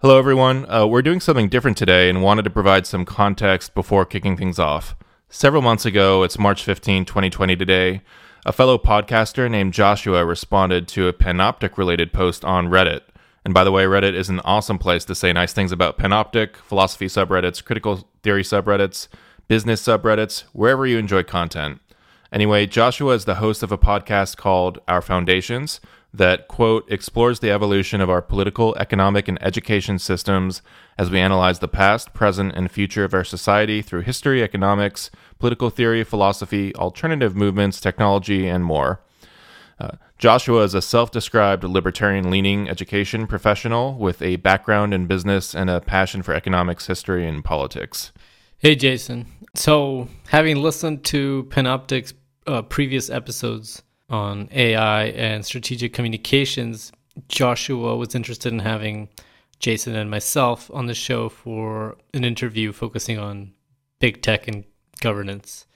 Hello, everyone. Uh, we're doing something different today and wanted to provide some context before kicking things off. Several months ago, it's March 15, 2020 today, a fellow podcaster named Joshua responded to a Panoptic related post on Reddit. And by the way, Reddit is an awesome place to say nice things about Panoptic, philosophy subreddits, critical theory subreddits, business subreddits, wherever you enjoy content. Anyway, Joshua is the host of a podcast called Our Foundations that, quote, explores the evolution of our political, economic, and education systems as we analyze the past, present, and future of our society through history, economics, political theory, philosophy, alternative movements, technology, and more. Uh, Joshua is a self described libertarian leaning education professional with a background in business and a passion for economics, history, and politics. Hey, Jason. So, having listened to Panoptic's uh, previous episodes, on AI and strategic communications, Joshua was interested in having Jason and myself on the show for an interview focusing on big tech and governance.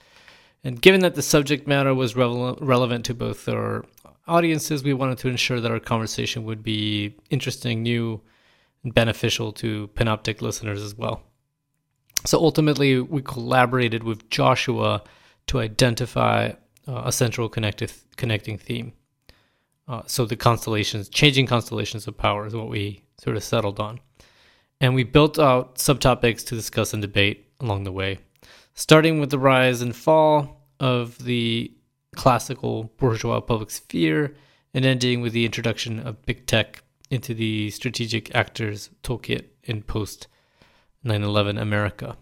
And given that the subject matter was relevant to both our audiences, we wanted to ensure that our conversation would be interesting, new, and beneficial to Panoptic listeners as well. So ultimately, we collaborated with Joshua to identify uh, a central connective, connecting theme. Uh, so the constellations, changing constellations of power is what we sort of settled on. And we built out subtopics to discuss and debate along the way, starting with the rise and fall of the classical bourgeois public sphere and ending with the introduction of big tech into the strategic actors toolkit in post 9 11 America.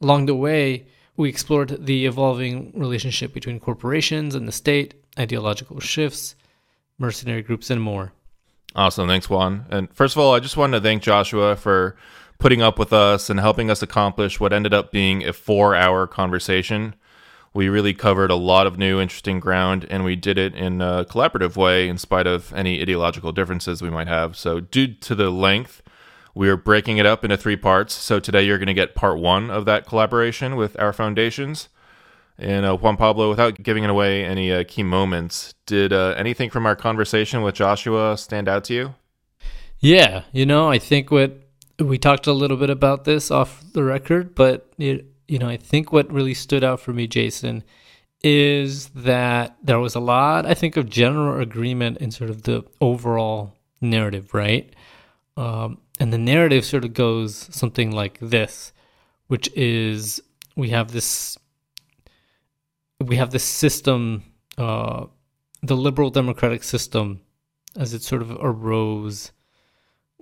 Along the way, we explored the evolving relationship between corporations and the state, ideological shifts, mercenary groups, and more. Awesome. Thanks, Juan. And first of all, I just wanted to thank Joshua for putting up with us and helping us accomplish what ended up being a four hour conversation. We really covered a lot of new, interesting ground, and we did it in a collaborative way in spite of any ideological differences we might have. So, due to the length, we're breaking it up into three parts. So today you're going to get part one of that collaboration with our foundations. And uh, Juan Pablo, without giving away any uh, key moments, did uh, anything from our conversation with Joshua stand out to you? Yeah, you know, I think what we talked a little bit about this off the record, but it, you know, I think what really stood out for me, Jason, is that there was a lot, I think, of general agreement in sort of the overall narrative, right? Um, and the narrative sort of goes something like this, which is we have this we have this system, uh, the liberal democratic system, as it sort of arose,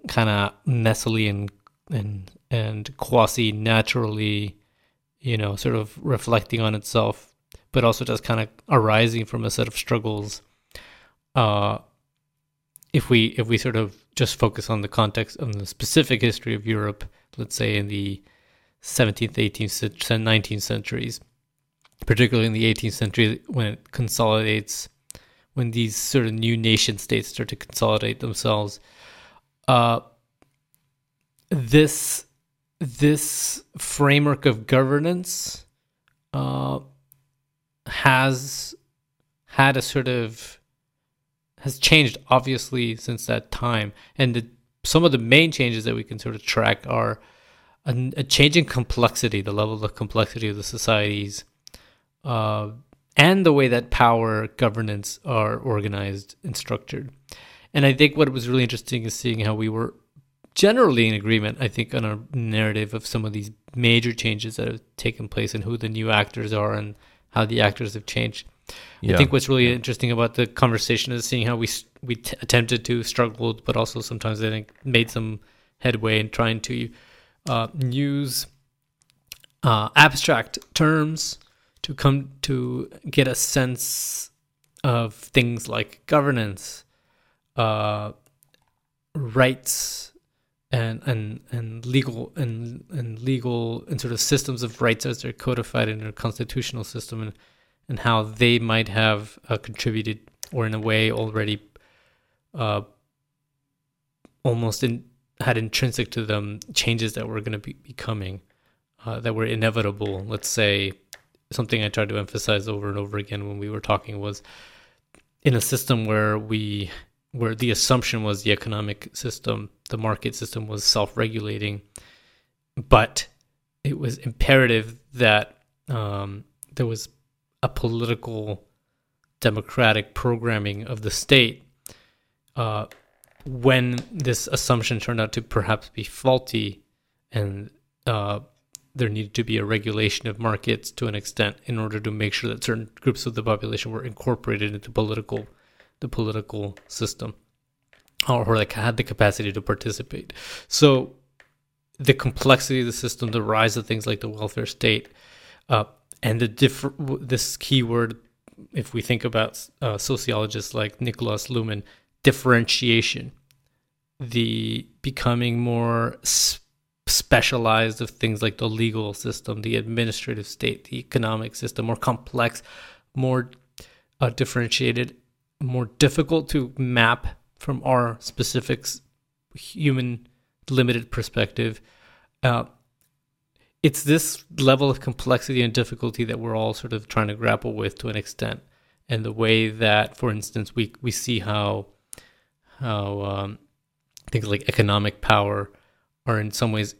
kind of messily and and and quasi naturally, you know, sort of reflecting on itself, but also just kind of arising from a set of struggles. Uh, if we if we sort of just focus on the context of the specific history of Europe, let's say in the 17th, 18th, 19th centuries, particularly in the 18th century when it consolidates, when these sort of new nation states start to consolidate themselves, uh, this this framework of governance uh, has had a sort of has changed obviously since that time. And the, some of the main changes that we can sort of track are a, a in complexity, the level of complexity of the societies, uh, and the way that power governance are organized and structured. And I think what was really interesting is seeing how we were generally in agreement, I think, on a narrative of some of these major changes that have taken place and who the new actors are and how the actors have changed. Yeah. I think what's really interesting about the conversation is seeing how we we t- attempted to struggled, but also sometimes I think made some headway in trying to uh, use uh, abstract terms to come to get a sense of things like governance, uh, rights, and and and legal and and legal and sort of systems of rights as they're codified in our constitutional system and and how they might have uh, contributed or in a way already uh, almost in, had intrinsic to them changes that were going to be, be coming uh, that were inevitable. Let's say something i tried to emphasize over and over again when we were talking was in a system where we where the assumption was the economic system, the market system was self-regulating, but it was imperative that um, there was a political democratic programming of the state. Uh, when this assumption turned out to perhaps be faulty, and uh, there needed to be a regulation of markets to an extent in order to make sure that certain groups of the population were incorporated into political the political system or like had the capacity to participate. So the complexity of the system, the rise of things like the welfare state, uh, and the different this keyword, if we think about uh, sociologists like Niklas Luhmann, differentiation, the becoming more specialized of things like the legal system, the administrative state, the economic system, more complex, more uh, differentiated, more difficult to map from our specific human limited perspective. Uh, it's this level of complexity and difficulty that we're all sort of trying to grapple with to an extent, and the way that, for instance, we we see how how um, things like economic power are in some ways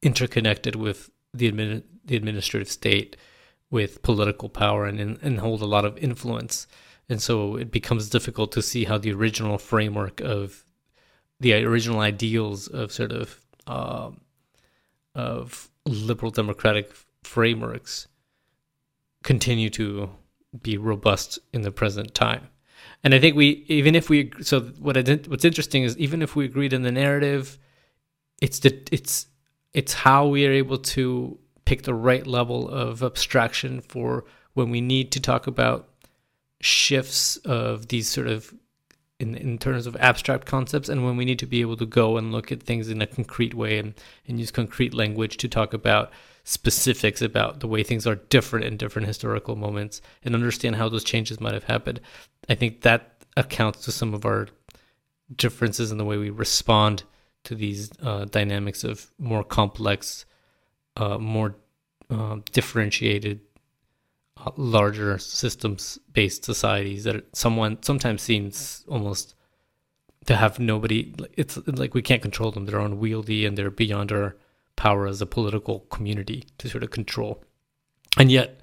interconnected with the admin, the administrative state, with political power, and and hold a lot of influence. And so it becomes difficult to see how the original framework of the original ideals of sort of uh, of liberal democratic frameworks continue to be robust in the present time. And I think we, even if we, so what I did, what's interesting is even if we agreed in the narrative, it's the, it's, it's how we are able to pick the right level of abstraction for when we need to talk about shifts of these sort of in, in terms of abstract concepts and when we need to be able to go and look at things in a concrete way and, and use concrete language to talk about specifics about the way things are different in different historical moments and understand how those changes might have happened. I think that accounts to some of our differences in the way we respond to these uh, dynamics of more complex, uh, more uh, differentiated larger systems based societies that someone sometimes seems almost to have nobody it's like we can't control them. They're unwieldy and they're beyond our power as a political community to sort of control. And yet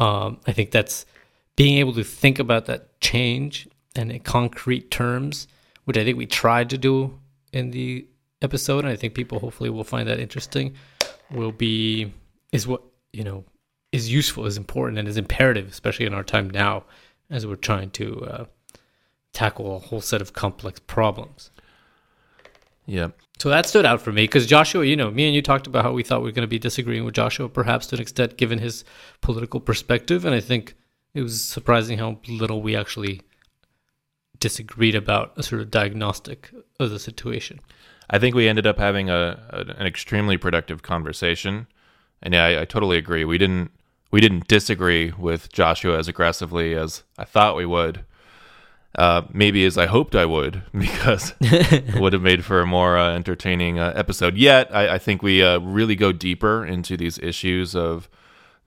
um, i think that's being able to think about that change and in concrete terms which i think we tried to do in the episode and i think people hopefully will find that interesting will be is what you know is useful, is important, and is imperative, especially in our time now, as we're trying to uh, tackle a whole set of complex problems. Yeah. So that stood out for me because Joshua, you know, me and you talked about how we thought we were going to be disagreeing with Joshua, perhaps to an extent, given his political perspective, and I think it was surprising how little we actually disagreed about a sort of diagnostic of the situation. I think we ended up having a, an extremely productive conversation, and yeah, I, I totally agree. We didn't we didn't disagree with Joshua as aggressively as I thought we would. Uh, maybe as I hoped I would, because it would have made for a more uh, entertaining uh, episode. Yet, I, I think we uh, really go deeper into these issues of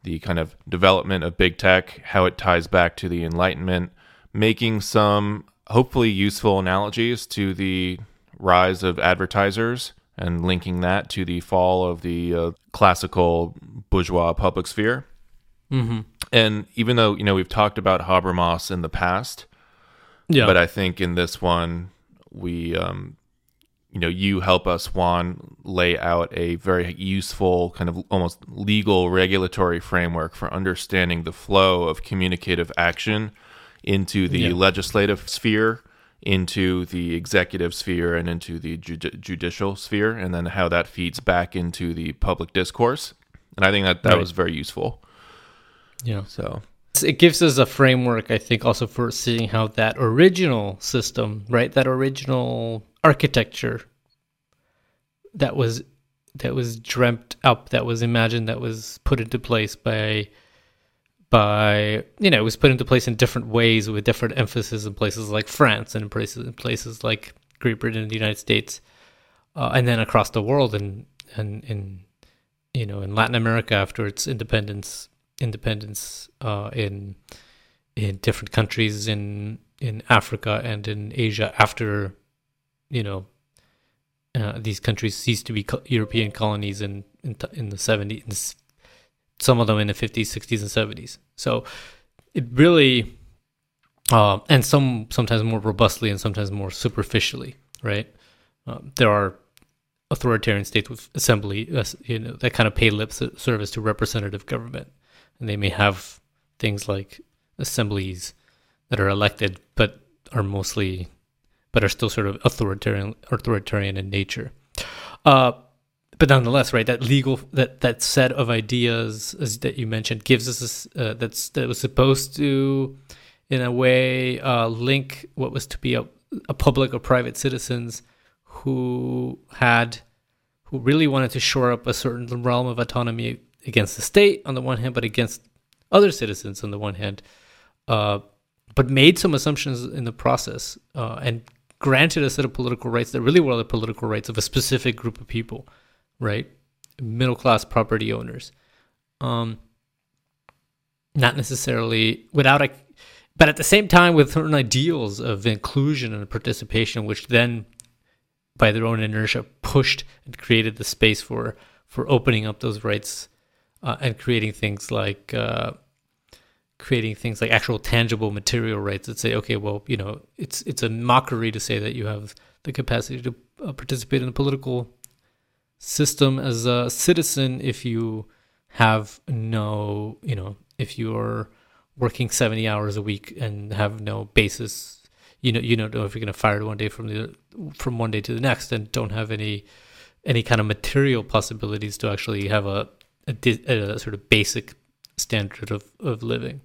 the kind of development of big tech, how it ties back to the Enlightenment, making some hopefully useful analogies to the rise of advertisers and linking that to the fall of the uh, classical bourgeois public sphere. Mm-hmm. And even though you know we've talked about Habermas in the past, yeah, but I think in this one we, um, you know, you help us Juan lay out a very useful kind of almost legal regulatory framework for understanding the flow of communicative action into the yeah. legislative sphere into the executive sphere and into the judi- judicial sphere and then how that feeds back into the public discourse and i think that that right. was very useful yeah. So it gives us a framework, I think, also for seeing how that original system, right, that original architecture that was that was dreamt up, that was imagined, that was put into place by by you know, it was put into place in different ways with different emphasis in places like France and in places in places like Great Britain and the United States, uh, and then across the world and and in you know in Latin America after its independence independence uh, in in different countries in in Africa and in Asia after, you know, uh, these countries ceased to be co- European colonies in in, in the 70s, some of them in the 50s, 60s, and 70s. So it really, uh, and some sometimes more robustly and sometimes more superficially, right? Uh, there are authoritarian states with assembly, you know, that kind of pay lip service to representative government, and they may have things like assemblies that are elected, but are mostly, but are still sort of authoritarian, authoritarian in nature. Uh, but nonetheless, right, that legal that that set of ideas as, that you mentioned gives us this, uh, that's that was supposed to, in a way, uh, link what was to be a, a public or private citizens who had who really wanted to shore up a certain realm of autonomy against the state on the one hand, but against other citizens on the one hand, uh, but made some assumptions in the process uh, and granted a set of political rights that really were the political rights of a specific group of people, right? Middle class property owners. Um, not necessarily without a, but at the same time with certain ideals of inclusion and participation, which then by their own inertia pushed and created the space for for opening up those rights uh, and creating things like uh, creating things like actual tangible material rights that say, okay, well, you know, it's it's a mockery to say that you have the capacity to uh, participate in the political system as a citizen if you have no, you know, if you're working 70 hours a week and have no basis you know you don't know if you're going to fire one day from the from one day to the next and don't have any any kind of material possibilities to actually have a a, a sort of basic standard of, of living.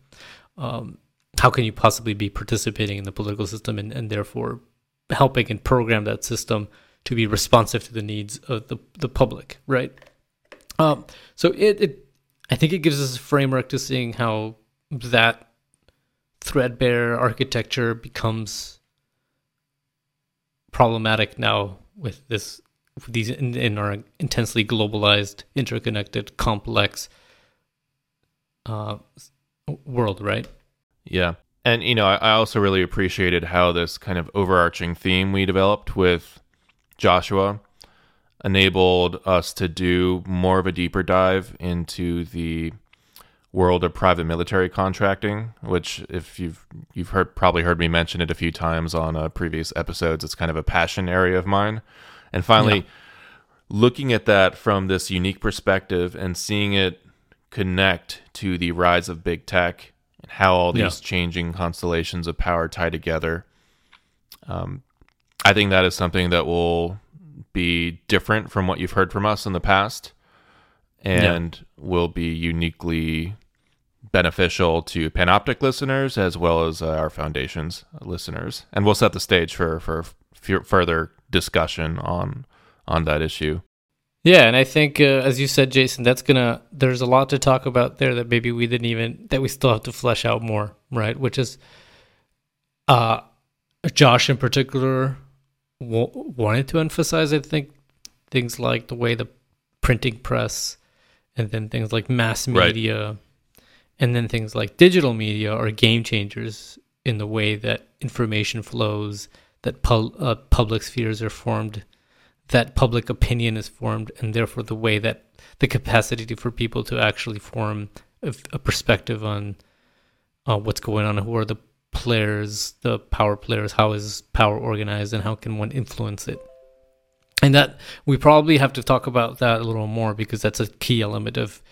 Um, how can you possibly be participating in the political system and, and therefore helping and program that system to be responsive to the needs of the, the public right? Um, so it, it i think it gives us a framework to seeing how that threadbare architecture becomes problematic now with this these in, in, our intensely globalized, interconnected, complex uh, world, right? Yeah. And, you know, I, I also really appreciated how this kind of overarching theme we developed with Joshua enabled us to do more of a deeper dive into the world of private military contracting, which if you've you've heard probably heard me mention it a few times on uh, previous episodes, it's kind of a passion area of mine. And finally, yeah. looking at that from this unique perspective and seeing it connect to the rise of big tech and how all these yeah. changing constellations of power tie together, um, I think that is something that will be different from what you've heard from us in the past and yeah. will be uniquely beneficial to Panoptic listeners as well as uh, our foundation's listeners. And we'll set the stage for for f- further discussion on on that issue. Yeah, and I think uh, as you said, Jason, that's gonna. There's a lot to talk about there that maybe we didn't even that we still have to flesh out more, right? Which is, uh, Josh in particular w- wanted to emphasize. I think things like the way the printing press and then things like mass media, right. and then things like digital media are game changers in the way that information flows, that uh, public spheres are formed, that public opinion is formed, and therefore the way that the capacity for people to actually form a, a perspective on uh, what's going on, who are the players, the power players, how is power organized, and how can one influence it. And that we probably have to talk about that a little more because that's a key element of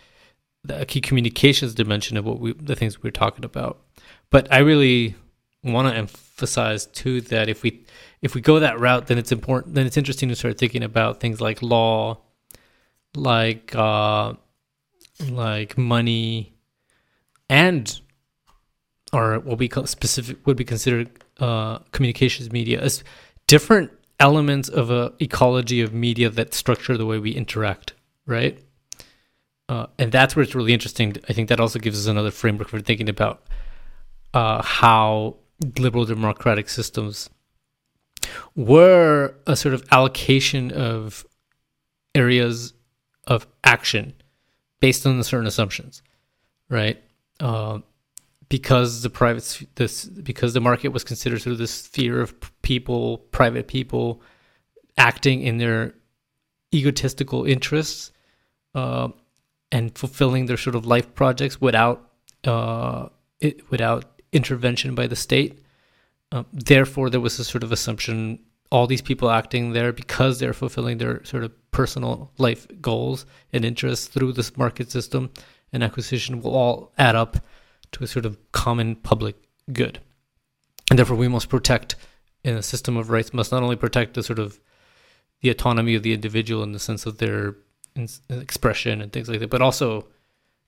a key communications dimension of what we the things we're talking about. But i really want to emphasize too that if we if we go that route then it's important then it's interesting to start thinking about things like law like uh like money and or what we call specific would be considered uh communications media as different elements of a ecology of media that structure the way we interact, right? Uh, and that's where it's really interesting. I think that also gives us another framework for thinking about uh, how liberal democratic systems were a sort of allocation of areas of action based on certain assumptions, right? Uh, because the private this because the market was considered sort of this sphere of people, private people acting in their egotistical interests uh, and fulfilling their sort of life projects without uh, it, without intervention by the state. Uh, therefore, there was a sort of assumption all these people acting there because they're fulfilling their sort of personal life goals and interests through this market system and acquisition will all add up to a sort of common public good. And therefore, we must protect in a system of rights must not only protect the sort of the autonomy of the individual in the sense of their expression and things like that, but also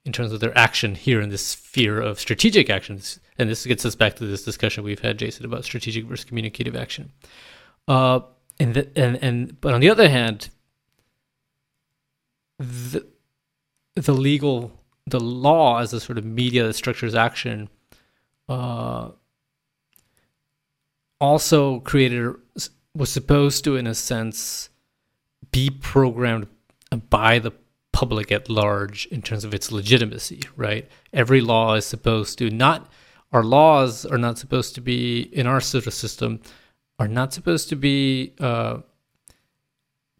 in terms of their action here in this sphere of strategic actions. And this gets us back to this discussion we've had, Jason, about strategic versus communicative action. Uh, and, the, and and but on the other hand, the the legal the law as a sort of media that structures action uh, also created was supposed to in a sense be programmed by the public at large in terms of its legitimacy right every law is supposed to not our laws are not supposed to be in our sort of system are not supposed to be uh,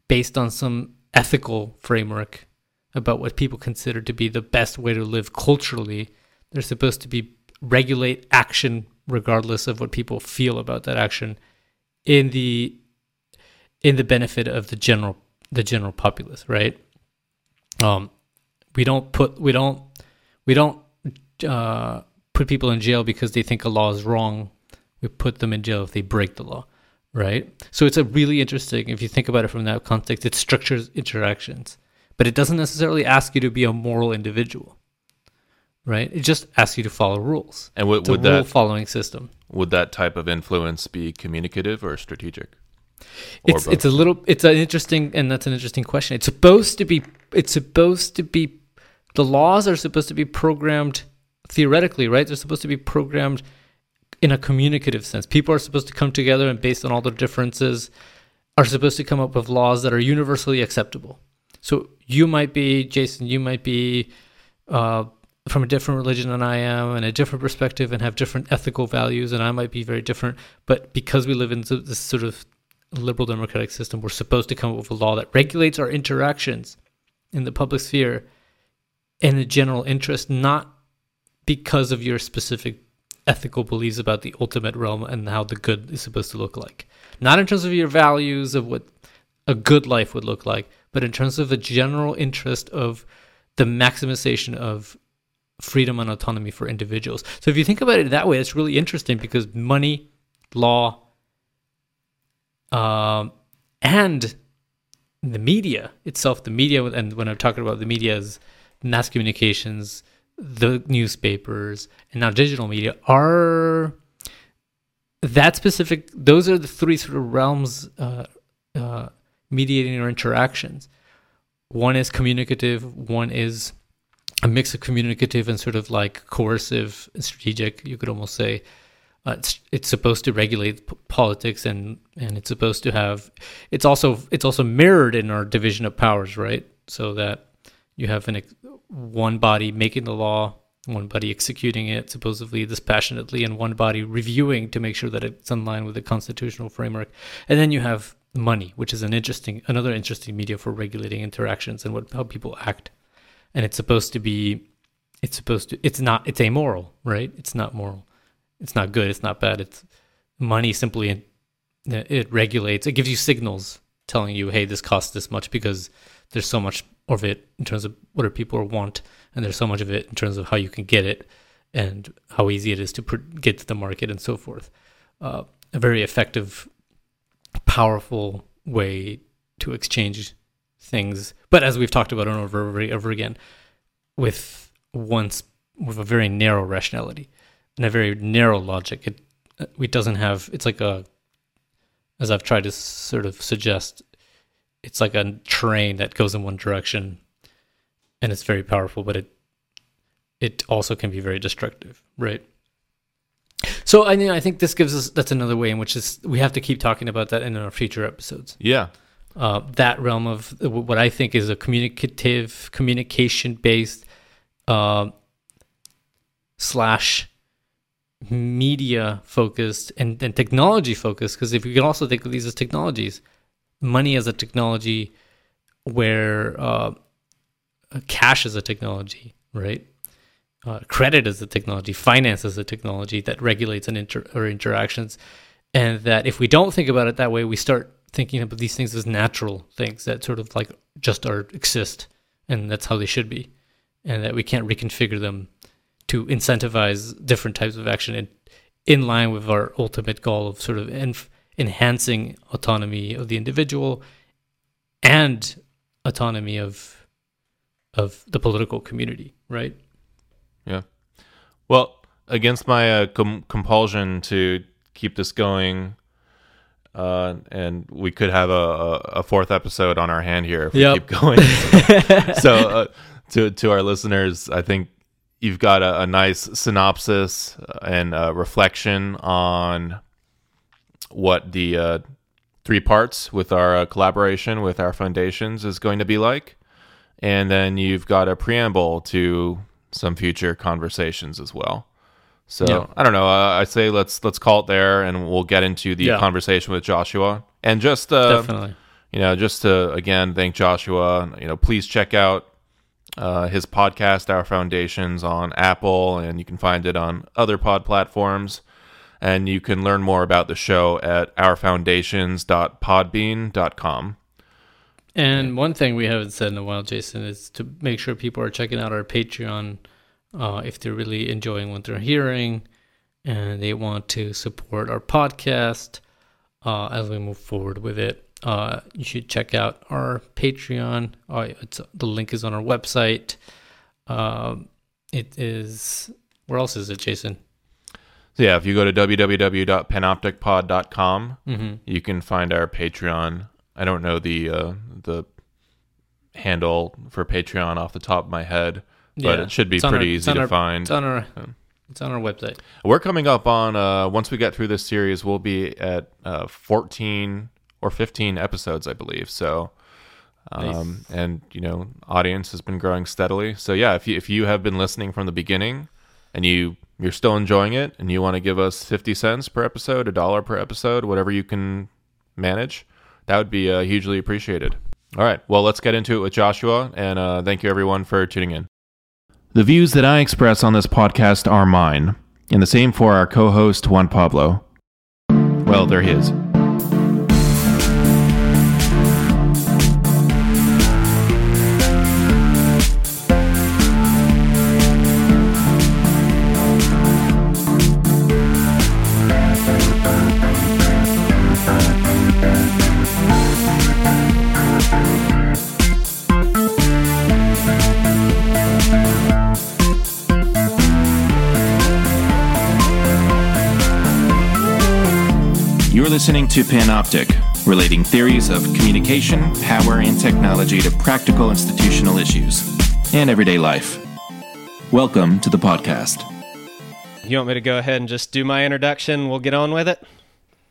based on some ethical framework about what people consider to be the best way to live culturally. They're supposed to be regulate action regardless of what people feel about that action in the in the benefit of the general the general populace, right? Um, we don't put we don't we don't uh, put people in jail because they think a law is wrong we put them in jail if they break the law, right? So it's a really interesting, if you think about it from that context, it structures interactions, but it doesn't necessarily ask you to be a moral individual, right? It just asks you to follow rules. And w- it's would that following system? would that type of influence be communicative or strategic? Or It's both? it's a little it's an interesting and that's an interesting question. It's supposed to be it's supposed to be the laws are supposed to be programmed theoretically, right? They're supposed to be programmed in a communicative sense. People are supposed to come together and based on all their differences are supposed to come up with laws that are universally acceptable. So you might be Jason, you might be uh, from a different religion than I am and a different perspective and have different ethical values, and I might be very different. But because we live in this sort of liberal democratic system, we're supposed to come up with a law that regulates our interactions in the public sphere in the general interest, not because of your specific ethical beliefs about the ultimate realm and how the good is supposed to look like. Not in terms of your values of what a good life would look like, but in terms of the general interest of the maximization of freedom and autonomy for individuals. So if you think about it that way, it's really interesting because money, law, um, and the media itself, the media, and when I'm talking about the media as mass communications, the newspapers, and now digital media are that specific. Those are the three sort of realms uh, uh, mediating our interactions. One is communicative. One is a mix of communicative and sort of like coercive and strategic. You could almost say uh, it's it's supposed to regulate p- politics and and it's supposed to have. It's also it's also mirrored in our division of powers, right? So that you have an one body making the law, one body executing it supposedly dispassionately, and one body reviewing to make sure that it's in line with the constitutional framework. And then you have money, which is an interesting another interesting media for regulating interactions and what how people act. And it's supposed to be it's supposed to it's not it's amoral, right? It's not moral. It's not good, it's not bad. It's money simply it regulates, it gives you signals telling you, hey, this costs this much because there's so much of it in terms of what people want, and there's so much of it in terms of how you can get it and how easy it is to get to the market and so forth. Uh, a very effective, powerful way to exchange things. But as we've talked about over and over, over again, with once with a very narrow rationality and a very narrow logic, it it doesn't have. It's like a, as I've tried to sort of suggest, it's like a train that goes in one direction, and it's very powerful, but it it also can be very destructive, right? So I mean, I think this gives us that's another way in which is we have to keep talking about that in our future episodes. Yeah. Uh, that realm of what I think is a communicative, communication based uh, slash media focused and, and technology focused because if you can also think of these as technologies money as a technology where uh, cash is a technology right? Uh, credit is a technology finance is a technology that regulates and inter- our interactions. And that if we don't think about it that way we start thinking about these things as natural things that sort of like just are exist and that's how they should be and that we can't reconfigure them to incentivize different types of action in, in line with our ultimate goal of sort of enhancing autonomy of the individual and autonomy of of the political community, right? Yeah. Well, against my uh, com- compulsion to keep this going, uh, and we could have a, a, fourth episode on our hand here if we yep. keep going. so, uh, to to our listeners, I think you've got a, a nice synopsis and reflection on what the uh, three parts with our uh, collaboration with our foundations is going to be like. And then you've got a preamble to some future conversations as well. So yeah. I don't know. Uh, I say let's let's call it there, and we'll get into the yeah. conversation with Joshua. And just uh, definitely, you know, just to again thank Joshua. You know, please check out uh, his podcast, Our Foundations, on Apple, and you can find it on other pod platforms. And you can learn more about the show at ourfoundations.podbean.com. And one thing we haven't said in a while, Jason, is to make sure people are checking out our Patreon uh, if they're really enjoying what they're hearing and they want to support our podcast uh, as we move forward with it uh, you should check out our Patreon. Uh, the link is on our website. Um, it is where else is it, Jason? So yeah, if you go to www.panopticpod.com, mm-hmm. you can find our Patreon. I don't know the uh, the handle for Patreon off the top of my head, but yeah, it should be pretty our, easy to our, find. It's on our it's on our website. We're coming up on uh, once we get through this series, we'll be at uh, 14 or 15 episodes, I believe. So, um, nice. and you know, audience has been growing steadily. So yeah, if you if you have been listening from the beginning and you you're still enjoying it and you want to give us 50 cents per episode, a dollar per episode, whatever you can manage, that would be uh, hugely appreciated. All right, well, let's get into it with Joshua, and uh, thank you everyone for tuning in. The views that I express on this podcast are mine, and the same for our co host, Juan Pablo. Well, they're his. To Panoptic, relating theories of communication, power, and technology to practical institutional issues and everyday life. Welcome to the podcast. You want me to go ahead and just do my introduction? We'll get on with it.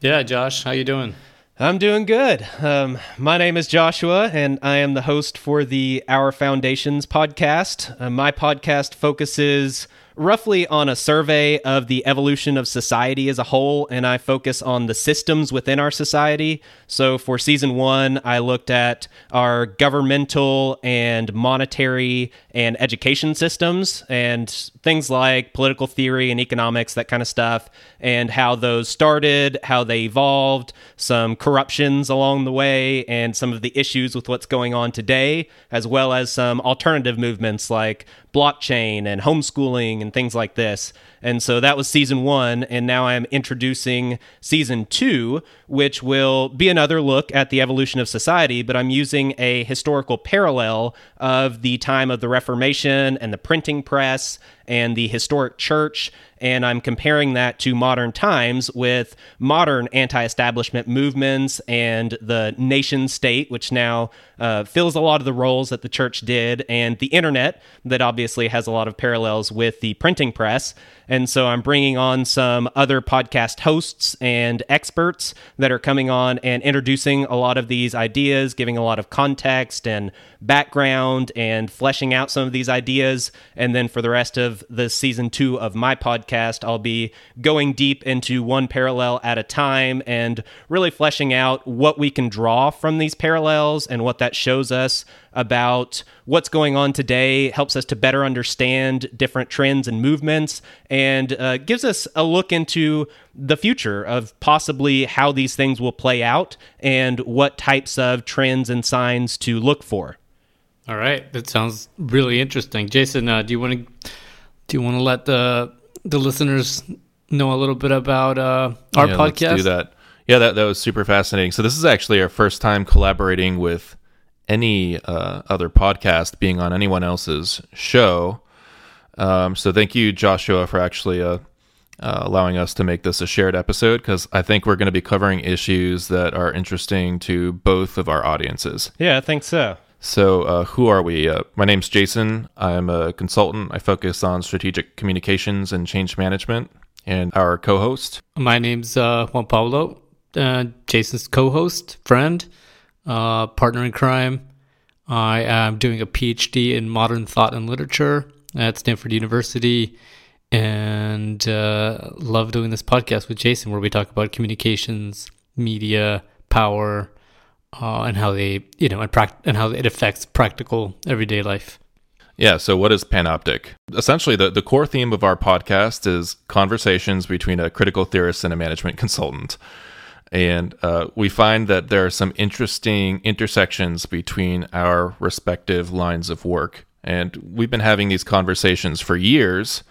Yeah, Josh, how you doing? I'm doing good. Um, my name is Joshua, and I am the host for the Our Foundations podcast. Uh, my podcast focuses roughly on a survey of the evolution of society as a whole, and I focus on the systems within our society. So for season one, I looked at our governmental and monetary and education systems and things like political theory and economics, that kind of stuff, and how those started, how they evolved, some corruptions along the way, and some of the issues with what's going on today, as well as some alternative movements like blockchain and homeschooling and things like this. And so that was season one. And now I'm introducing season two, which will be another look at the evolution of society, but I'm using a historical parallel of the time of the Reformation and the printing press and the historic church and I'm comparing that to modern times with modern anti establishment movements and the nation state, which now uh, fills a lot of the roles that the church did, and the internet, that obviously has a lot of parallels with the printing press. And so I'm bringing on some other podcast hosts and experts that are coming on and introducing a lot of these ideas, giving a lot of context and background and fleshing out some of these ideas. And then for the rest of the season two of my podcast, I'll be going deep into one parallel at a time and really fleshing out what we can draw from these parallels and what that shows us about what's going on today, helps us to better understand different trends and movements, and uh, gives us a look into the future of possibly how these things will play out and what types of trends and signs to look for. All right, that sounds really interesting. Jason, uh, do you want to do you want to let the the listeners know a little bit about uh, our yeah, podcast? Let's do that. Yeah, that that was super fascinating. So this is actually our first time collaborating with any uh, other podcast being on anyone else's show. Um, so thank you, Joshua, for actually uh, allowing us to make this a shared episode because I think we're going to be covering issues that are interesting to both of our audiences. Yeah, I think so. So, uh, who are we? Uh, my name's Jason. I'm a consultant. I focus on strategic communications and change management. And our co host, My name's uh, Juan Pablo, uh, Jason's co-host, friend, uh, partner in crime. I am doing a PhD in modern thought and literature at Stanford University, and uh, love doing this podcast with Jason, where we talk about communications, media, power, uh, and how they, you know, and, and how it affects practical everyday life. Yeah, so what is Panoptic? Essentially, the, the core theme of our podcast is conversations between a critical theorist and a management consultant. And uh, we find that there are some interesting intersections between our respective lines of work. And we've been having these conversations for years.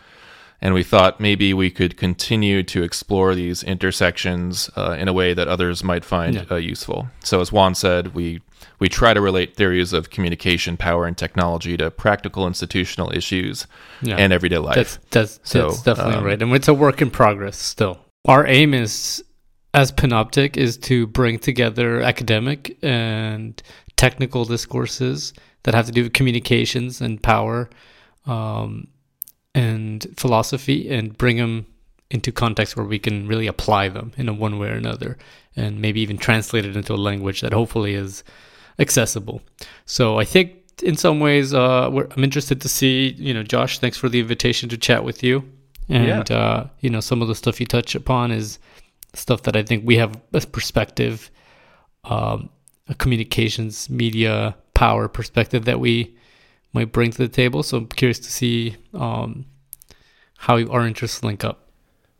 And we thought maybe we could continue to explore these intersections uh, in a way that others might find Yeah. uh, useful. So, as Juan said, we we try to relate theories of communication, power, and technology to practical institutional issues Yeah. and everyday life. That's that's, So, that's definitely um, right, and it's a work in progress still. Our aim is, as Panoptic, is to bring together academic and technical discourses that have to do with communications and power, um, and philosophy, and bring them into context where we can really apply them in a one way or another, and maybe even translate it into a language that hopefully is accessible. So I think in some ways, uh, we're, I'm interested to see, you know, Josh, thanks for the invitation to chat with you. And, uh, you know, some of the stuff you touch upon is stuff that I think we have a perspective, um, a communications, media, power perspective that we might bring to the table. So I'm curious to see um, how our interests link up.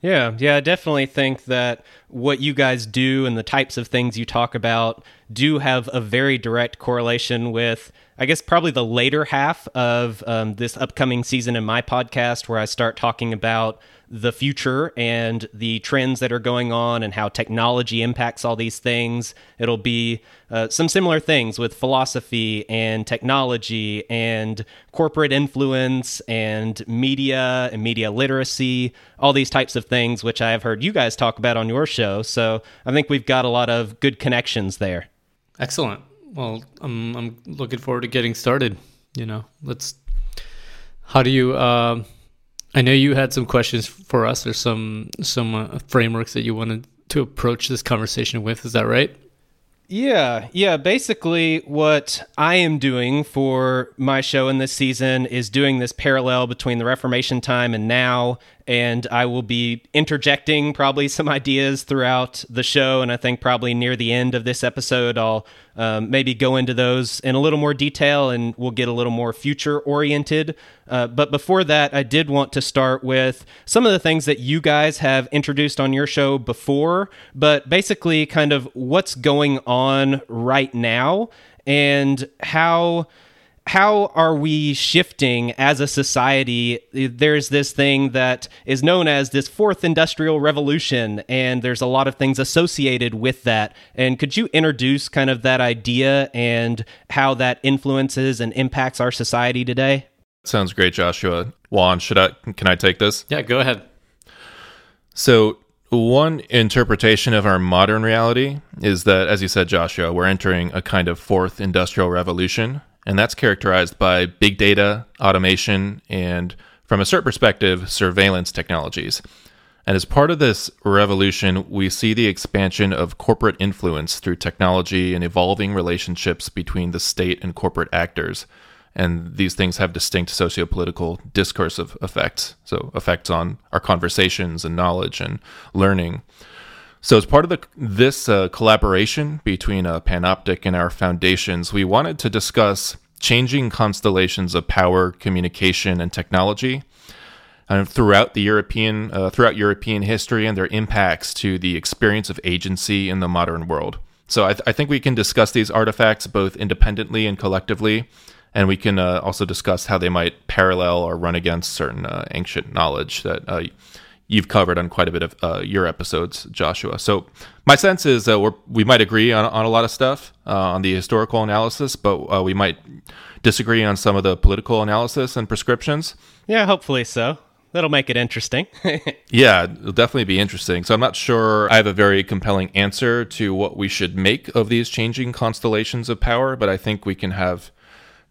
Yeah, yeah, I definitely think that what you guys do and the types of things you talk about do have a very direct correlation with, I guess, probably the later half of um, this upcoming season in my podcast, where I start talking about the future and the trends that are going on and how technology impacts all these things. It'll be uh, some similar things with philosophy and technology and corporate influence and media and media literacy, all these types of things, which I have heard you guys talk about on your show. So I think we've got a lot of good connections there. Excellent. Well, I'm I'm looking forward to getting started. You know, let's. How do you? Uh, I know you had some questions for us, or some some uh, frameworks that you wanted to approach this conversation with. Is that right? Yeah, yeah. Basically, what I am doing for my show in this season is doing this parallel between the Reformation time and now, and I will be interjecting probably some ideas throughout the show. And I think probably near the end of this episode, I'll um, maybe go into those in a little more detail and we'll get a little more future oriented. Uh, but before that, I did want to start with some of the things that you guys have introduced on your show before, but basically, kind of what's going on right now and how how are we shifting as a society? There's this thing that is known as this fourth industrial revolution, and there's a lot of things associated with that. And could you introduce kind of that idea and how that influences and impacts our society today? Sounds great, Joshua. Juan, should I? Can I take this? Yeah. Go ahead. So, one interpretation of our modern reality is that, as you said, Joshua, we're entering a kind of fourth industrial revolution, and that's characterized by big data, automation, and, from a certain perspective, surveillance technologies. And as part of this revolution, we see the expansion of corporate influence through technology and evolving relationships between the state and corporate actors. and these things have distinct sociopolitical discursive effects. So, effects on our conversations and knowledge and learning. So, as part of the, this uh, collaboration between uh, Panoptic and our foundations, we wanted to discuss changing constellations of power, communication, and technology uh, throughout the European uh, throughout European history and their impacts to the experience of agency in the modern world. So I, th- I think we can discuss these artifacts both independently and collectively, and we can uh, also discuss how they might parallel or run against certain uh, ancient knowledge that you've covered on quite a bit of uh, your episodes, Joshua. So my sense is that we we might agree on, on a lot of stuff on the historical analysis, but we might disagree on some of the political analysis and prescriptions. Yeah, hopefully so that'll make it interesting. yeah, it'll definitely be interesting. So I'm not sure I have a very compelling answer to what we should make of these changing constellations of power, but I think we can have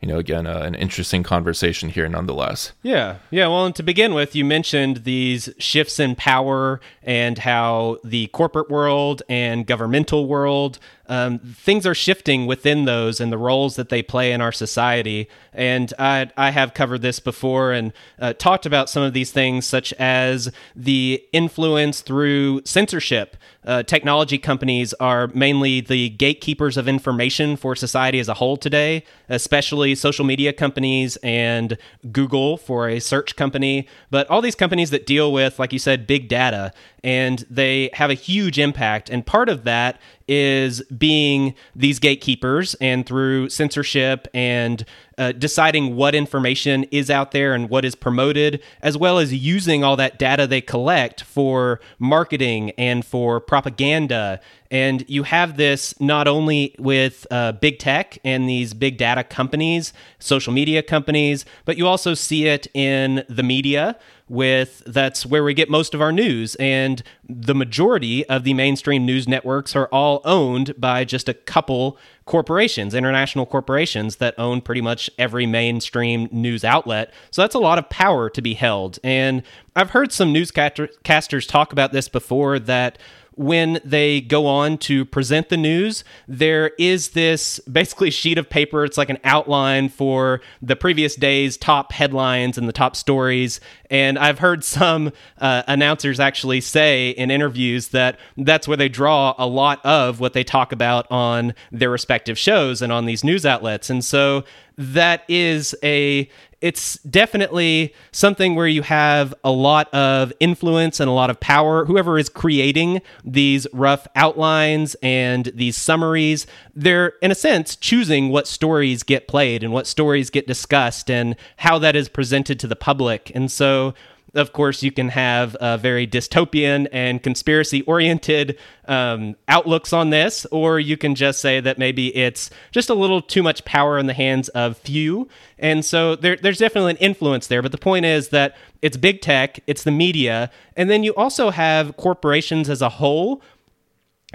you know, again, uh, an interesting conversation here nonetheless. Yeah. Yeah. Well, and to begin with, you mentioned these shifts in power and how the corporate world and governmental world um, things are shifting within those and the roles that they play in our society. And I, I have covered this before and uh, talked about some of these things, such as the influence through censorship. Uh, technology companies are mainly the gatekeepers of information for society as a whole today, especially social media companies and Google for a search company. But all these companies that deal with, like you said, big data and they have a huge impact. And part of that is being these gatekeepers and through censorship and uh, deciding what information is out there and what is promoted, as well as using all that data they collect for marketing and for propaganda. And you have this not only with uh, big tech and these big data companies, social media companies, but you also see it in the media with that's where we get most of our news. And the majority of the mainstream news networks are all owned by just a couple corporations international corporations that own pretty much every mainstream news outlet. So that's a lot of power to be held. And i've heard some newscasters talk about this before that when they go on to present the news, there is this basically sheet of paper. It's like an outline for the previous day's top headlines and the top stories. And I've heard some uh, announcers actually say in interviews that that's where they draw a lot of what they talk about on their respective shows and on these news outlets. And so that is a it's definitely something where you have a lot of influence and a lot of power. Whoever is creating these rough outlines and these summaries, they're, in a sense, choosing what stories get played and what stories get discussed and how that is presented to the public. And so, of course, you can have very dystopian and conspiracy oriented um, outlooks on this, or you can just say that maybe it's just a little too much power in the hands of few. And so there, there's definitely an influence there. But the point is that it's big tech, it's the media, and then you also have corporations as a whole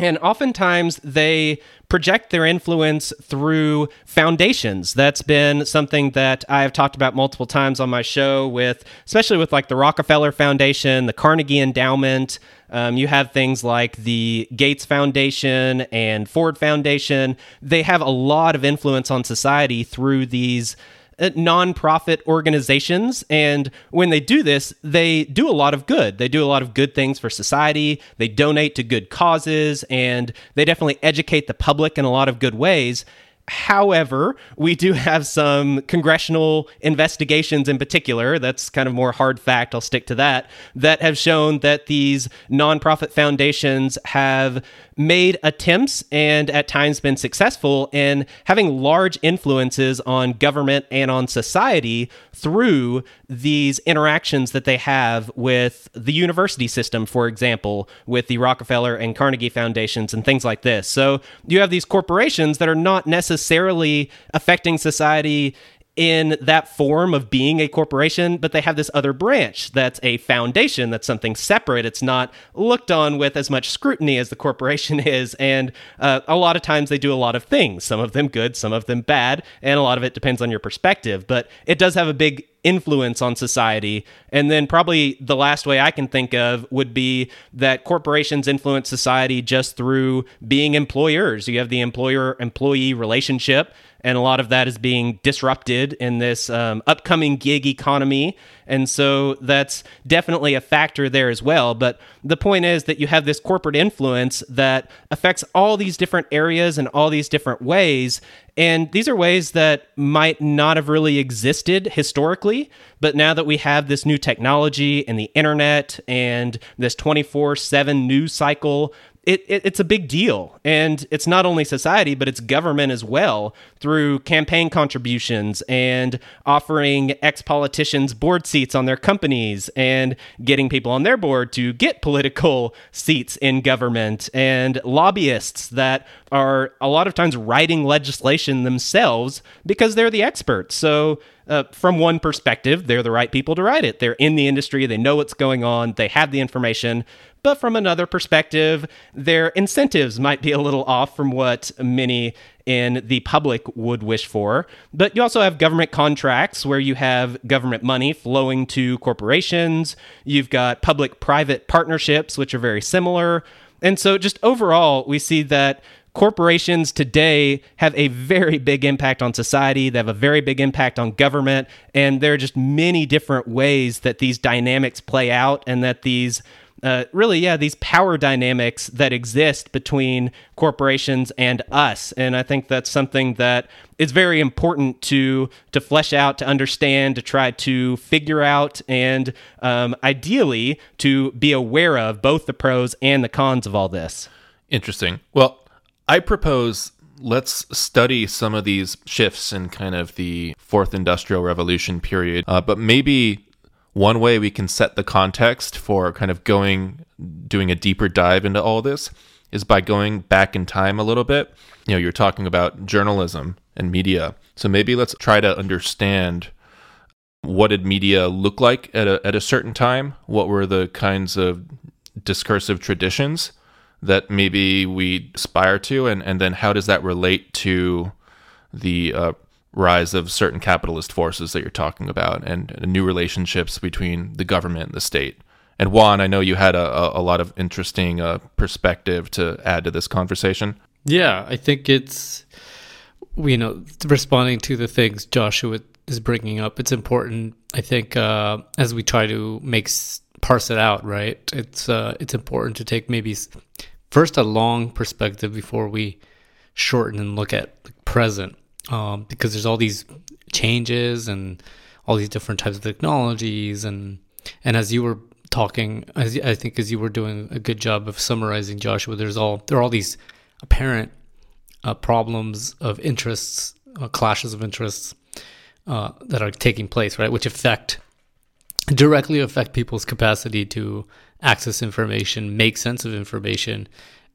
and oftentimes they project their influence through foundations. That's been something that I've talked about multiple times on my show, with especially with like the Rockefeller Foundation, the Carnegie Endowment. Um, you have things like the Gates Foundation and Ford Foundation. They have a lot of influence on society through these Uh, nonprofit organizations. And when they do this, they do a lot of good. They do a lot of good things for society. They donate to good causes and they definitely educate the public in a lot of good ways. However, we do have some congressional investigations in particular, that's kind of more hard fact, I'll stick to that, that have shown that these nonprofit foundations have made attempts and at times been successful in having large influences on government and on society through these interactions that they have with the university system, for example, with the Rockefeller and Carnegie foundations and things like this. So you have these corporations that are not necessarily affecting society in that form of being a corporation, but they have this other branch that's a foundation, that's something separate. It's not looked on with as much scrutiny as the corporation is. And uh, a lot of times they do a lot of things, some of them good, some of them bad, and a lot of it depends on your perspective. But it does have a big influence on society. And then probably the last way I can think of would be that corporations influence society just through being employers. You have the employer employee relationship. And a lot of that is being disrupted in this um, upcoming gig economy. And so that's definitely a factor there as well. But the point is that you have this corporate influence that affects all these different areas and all these different ways. And these are ways that might not have really existed historically. But now that we have this new technology and the internet and this 24 7 news cycle, it, it, it's a big deal. And it's not only society, but it's government as well through campaign contributions and offering ex politicians board seats on their companies and getting people on their board to get political seats in government and lobbyists that are a lot of times writing legislation themselves because they're the experts. So, uh, from one perspective, they're the right people to write it. They're in the industry, they know what's going on, they have the information. But from another perspective, their incentives might be a little off from what many in the public would wish for. But you also have government contracts where you have government money flowing to corporations. You've got public private partnerships, which are very similar. And so, just overall, we see that corporations today have a very big impact on society. They have a very big impact on government. And there are just many different ways that these dynamics play out and that these uh, really, yeah, these power dynamics that exist between corporations and us, and I think that's something that is very important to to flesh out, to understand, to try to figure out, and um, ideally to be aware of both the pros and the cons of all this. Interesting. Well, I propose let's study some of these shifts in kind of the fourth industrial revolution period, uh, but maybe one way we can set the context for kind of going doing a deeper dive into all this is by going back in time a little bit. You know, you're talking about journalism and media. So maybe let's try to understand what did media look like at a at a certain time? What were the kinds of discursive traditions that maybe we aspire to, and, and then how does that relate to the uh, rise of certain capitalist forces that you're talking about and, and, new relationships between the government and the state? And Juan, I know you had a, a, lot of interesting uh, perspective to add to this conversation. Yeah, I think it's, you know, responding to the things Joshua is bringing up, it's important, I think, uh, as we try to make parse it out, right? It's uh, it's important to take maybe first a long perspective before we shorten and look at the present, um, because there's all these changes and all these different types of technologies, and and as you were talking, as I think as you were doing a good job of summarizing, Joshua, there's all there are all these apparent uh, problems of interests, uh, clashes of interests uh, that are taking place, right, which affect directly affect people's capacity to access information, make sense of information,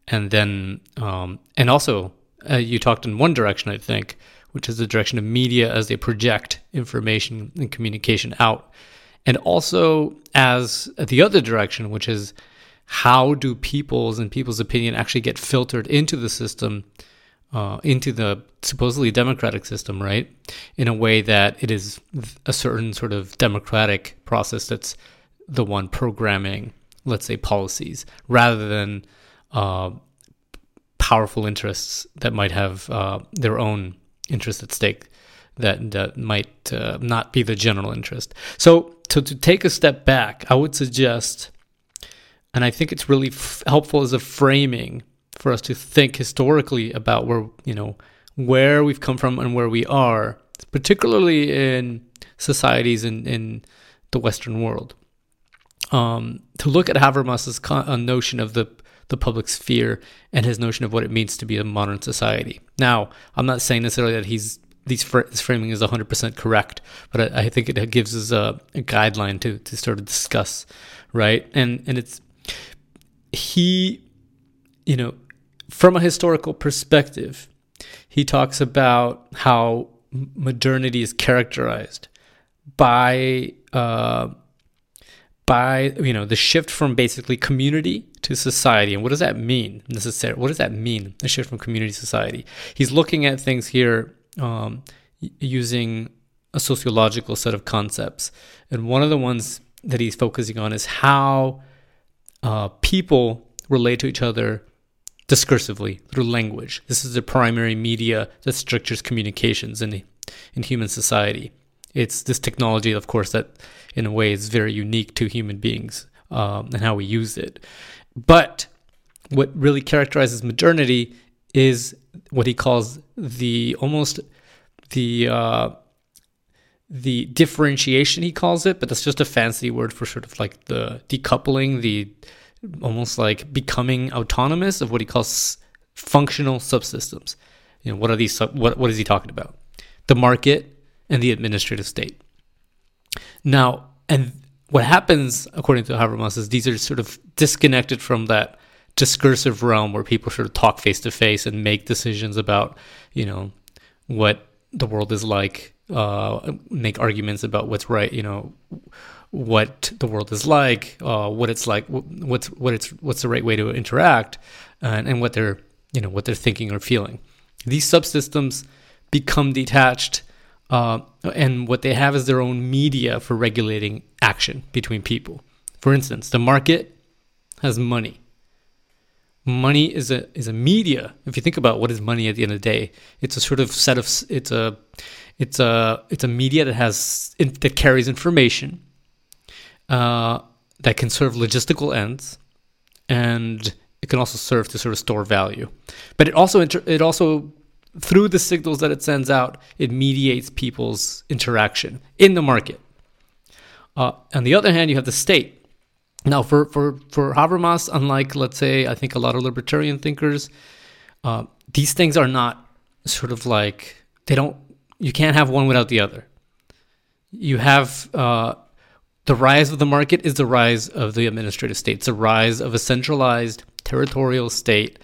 and then um, and also uh, you talked in one direction, I think, which is the direction of media as they project information and communication out, and also as the other direction, which is how do people's and people's opinion actually get filtered into the system, uh, into the supposedly democratic system, right? In a way that it is a certain sort of democratic process that's the one programming let's say, policies rather than uh, powerful interests that might have uh, their own interests at stake that, that might uh, not be the general interest. So, to, to take a step back, I would suggest, and I think it's really f- helpful as a framing for us to think historically about where, you know, where we've come from and where we are, particularly in societies in, in the Western world um, to look at Habermas's con- uh, notion of the the public sphere and his notion of what it means to be a modern society. Now, I'm not saying necessarily that he's these fr- this framing is 100% correct, but I, I think it gives us a, a, guideline to to sort of discuss, right? And and it's he, you know, from a historical perspective, he talks about how modernity is characterized by uh, by you know the shift from basically community to society and what does that mean necessarily what does that mean the shift from community to society he's looking at things here um, using a sociological set of concepts and one of the ones that he's focusing on is how uh, people relate to each other discursively through language. This is the primary media that structures communications in in human society. It's this technology, of course, that in a way is very unique to human beings um, and how we use it. But what really characterizes modernity is what he calls the almost the uh, the differentiation he calls it, but that's just a fancy word for sort of like the decoupling, the almost like becoming autonomous of what he calls functional subsystems. You know, what are these? What what is he talking about? The market and the administrative state. Now, and what happens, according to Habermas, is these are sort of disconnected from that discursive realm where people sort of talk face to face and make decisions about, you know, what the world is like, uh, make arguments about what's right, you know, what the world is like, uh, what it's like, what's what it's what's the right way to interact, and, and what they're you know what they're thinking or feeling. These subsystems become detached, uh, and what they have is their own media for regulating action between people. For instance, the market has money. Money is a is a media. If you think about what is money at the end of the day, it's a sort of set of it's a it's a it's a media that has that carries information uh, that can serve logistical ends, and it can also serve to sort of store value. But it also inter- it also through the signals that it sends out, it mediates people's interaction in the market. Uh, on the other hand, you have the state. Now, for for for Habermas, unlike let's say I think a lot of libertarian thinkers, uh, these things are not sort of like they don't. You can't have one without the other. You have uh, the rise of the market is the rise of the administrative state. It's a rise of a centralized territorial state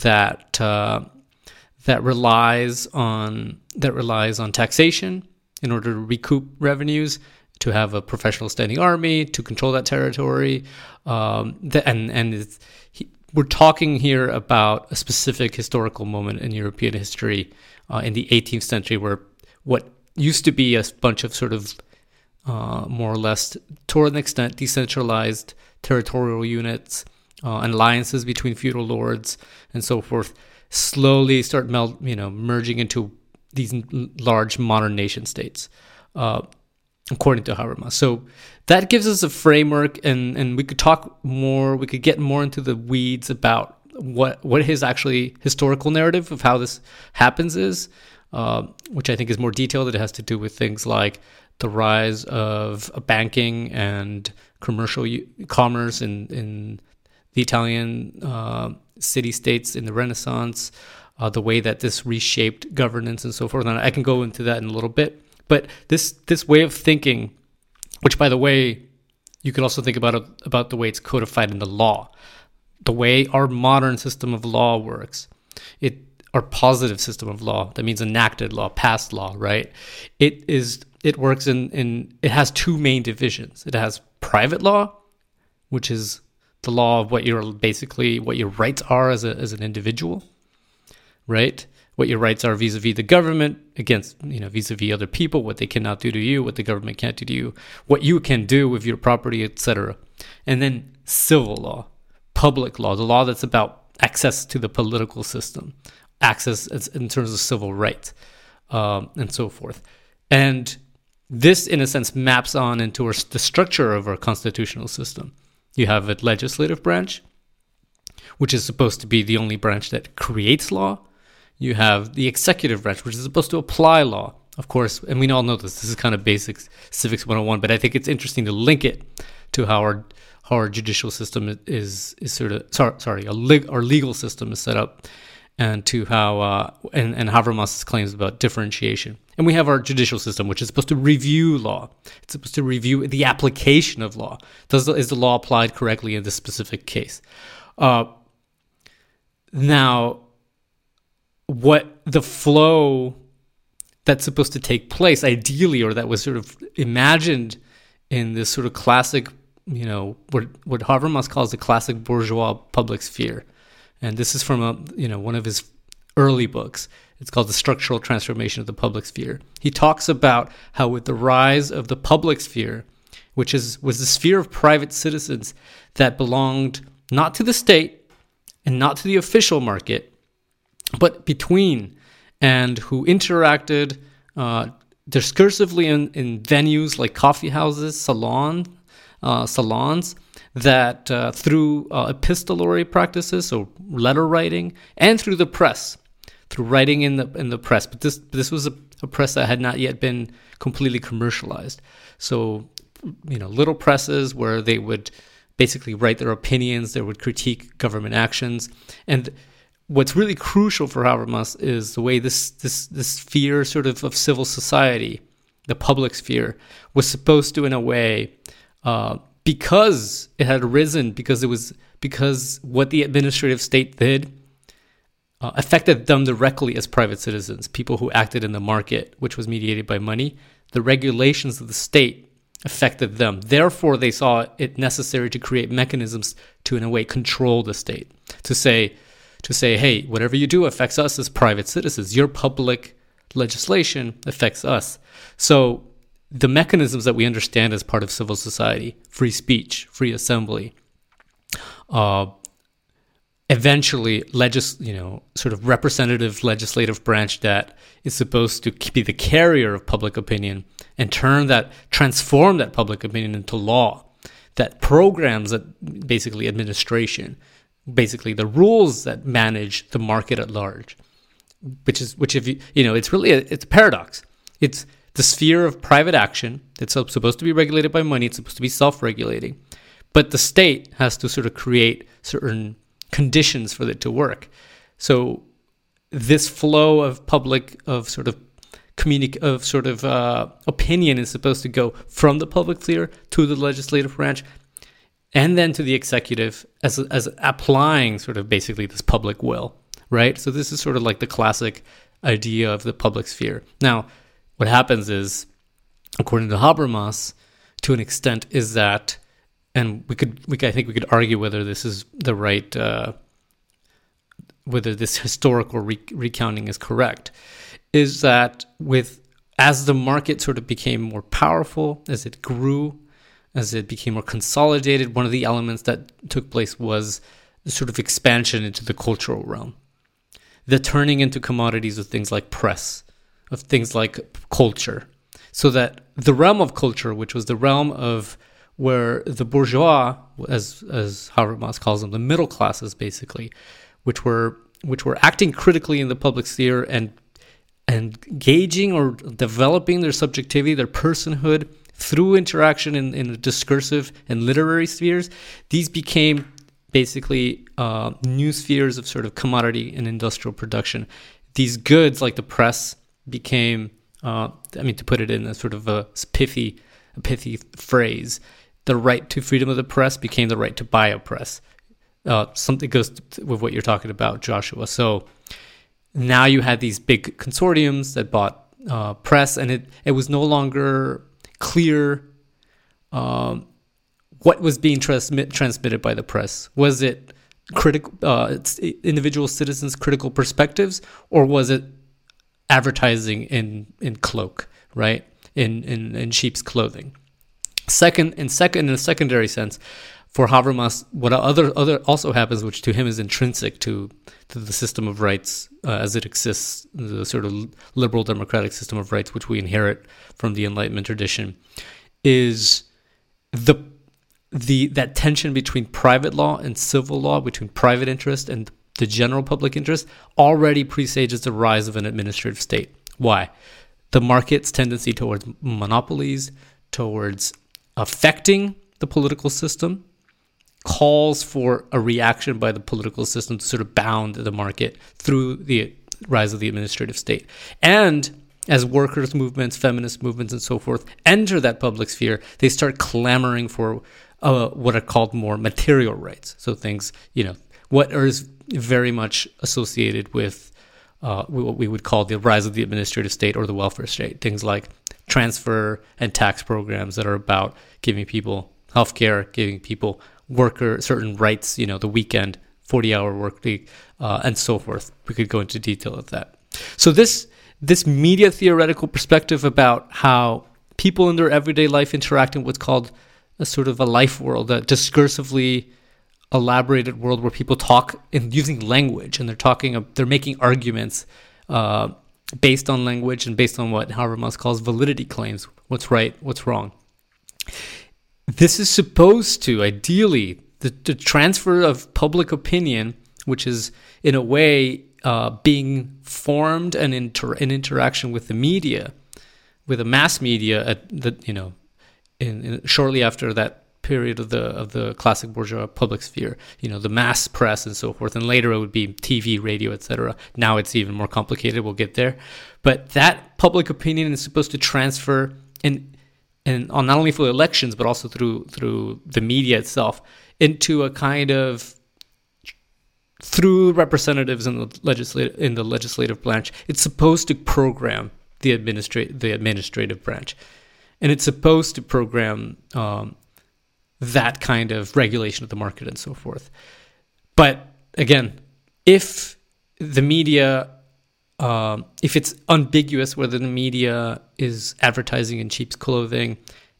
that uh, that relies on that relies on taxation in order to recoup revenues, to have a professional standing army, to control that territory, um, the, and and he, we're talking here about a specific historical moment in European history uh, in the 18th century, where what used to be a bunch of sort of uh, more or less, to an extent, decentralized territorial units uh, alliances between feudal lords and so forth, slowly start melt, you know, merging into these large modern nation states, uh, according to Habermas. So that gives us a framework, and and we could talk more. We could get more into the weeds about what what his actually historical narrative of how this happens is, uh, which I think is more detailed. It has to do with things like the rise of banking and commercial commerce in, in the Italian uh, city states in the Renaissance, uh, the way that this reshaped governance and so forth. And I can go into that in a little bit. But this this way of thinking, which by the way, you can also think about about the way it's codified in the law, the way our modern system of law works. It our positive system of law that means enacted law, passed law, right? It is it works in, in it has two main divisions. It has private law, which is the law of what your basically what your rights are as a as an individual, right? What your rights are vis-a-vis the government against you know vis-a-vis other people, what they cannot do to you, what the government can't do to you, what you can do with your property, etc. And then civil law, public law, the law that's about access to the political system, access in terms of civil rights, um, and so forth. And this, in a sense, maps on into our, the structure of our constitutional system. You have a legislative branch, which is supposed to be the only branch that creates law. You have the executive branch, which is supposed to apply law, of course. And we all know this. This is kind of basic civics 101, but I think it's interesting to link it to how our how our judicial system is is sort of sorry, sorry our legal system is set up and to how uh, and, and Habermas's claims about differentiation. And we have our judicial system, which is supposed to review law. It's supposed to review the application of law. Does the, is the law applied correctly in this specific case? Uh, now, what the flow that's supposed to take place, ideally, or that was sort of imagined in this sort of classic, you know, what what Habermas calls the classic bourgeois public sphere and this is from a you know one of his early books. It's called The Structural Transformation of the Public Sphere. He talks about how with the rise of the public sphere, which is was the sphere of private citizens that belonged not to the state and not to the official market, but between and who interacted uh, discursively in, in venues like coffee houses, salon, uh, salons, that uh, through uh, epistolary practices, so letter writing, and through the press, through writing in the in the press. But this this was a, a press that had not yet been completely commercialized. So you know, little presses where they would basically write their opinions, they would critique government actions, and what's really crucial for Habermas is the way this this this sphere sort of of civil society, the public sphere, was supposed to in a way. Uh, because it had arisen, because it was because what the administrative state did uh, affected them directly as private citizens, people who acted in the market, which was mediated by money. The regulations of the state affected them. Therefore, they saw it necessary to create mechanisms to, in a way, control the state. To say, to say, hey, whatever you do affects us as private citizens. Your public legislation affects us. So the mechanisms that we understand as part of civil society free speech, free assembly, uh, eventually legis- you know sort of representative legislative branch that is supposed to be the carrier of public opinion and turn that transform that public opinion into law that programs that basically administration basically the rules that manage the market at large which is which if you you know it's really a, it's a paradox. It's the sphere of private action. It's supposed to be regulated by money. It's supposed to be self-regulating, but the state has to sort of create certain conditions for it to work. So this flow of public of sort of communic of sort of uh, opinion is supposed to go from the public sphere to the legislative branch and then to the executive as as applying sort of basically this public will, right? So this is sort of like the classic idea of the public sphere. Now, what happens is, according to Habermas, to an extent, is that, and we could, we I think we could argue whether this is the right, uh, whether this historical re- recounting is correct, is that with as the market sort of became more powerful, as it grew, as it became more consolidated, one of the elements that took place was the sort of expansion into the cultural realm, the turning into commodities of things like press, of things like culture. So that the realm of culture, which was the realm of where the bourgeois, as Habermas calls them, the middle classes basically, which were which were acting critically in the public sphere and and gauging or developing their subjectivity, their personhood through interaction in, in discursive and literary spheres, these became basically uh, new spheres of sort of commodity and industrial production. These goods, like the press, became, uh, I mean, to put it in a sort of a pithy, a pithy phrase, the right to freedom of the press became the right to buy a press. Uh, something goes with what you're talking about, Joshua. So now you had these big consortiums that bought uh, press, and it it was no longer clear um, what was being transmit, transmitted by the press. Was it critical uh, individual citizens' critical perspectives, or was it advertising in in cloak, right? In in, in sheep's clothing. Second, in second, in a secondary sense, for Habermas, what other other also happens, which to him is intrinsic to to the system of rights uh, as it exists, the sort of liberal democratic system of rights, which we inherit from the Enlightenment tradition, is the the that tension between private law and civil law, between private interest and the general public interest already presages the rise of an administrative state. Why? The market's tendency towards monopolies, towards affecting the political system, calls for a reaction by the political system to sort of bound the market through the rise of the administrative state. And as workers' movements, feminist movements, and so forth enter that public sphere, they start clamoring for uh, what are called more material rights. So things, you know, what is very much associated with uh, what we would call the rise of the administrative state or the welfare state. Things like transfer and tax programs that are about giving people health care, giving people worker certain rights, you know, the weekend, 40 hour work week, uh, and so forth. We could go into detail of that. So this this media theoretical perspective about how people in their everyday life interact in what's called a sort of a life world that discursively elaborated world where people talk in using language and they're talking they're making arguments uh, based on language and based on what Habermas calls validity claims what's right what's wrong. This is supposed to ideally the, the transfer of public opinion which is in a way uh, being formed and inter- in interaction with the media with the mass media at the you know in, in shortly after that period of the of the classic bourgeois public sphere you know the mass press and so forth. And later it would be tv radio etc now it's even more complicated. We'll get there. But that public opinion is supposed to transfer and and on not only for elections but also through through the media itself into a kind of through representatives in the legislative in the legislative branch. It's supposed to program the administrate the administrative branch. And it's supposed to program um, that kind of regulation of the market and so forth. But again, if the media, um, if it's ambiguous whether the media is advertising in cheap clothing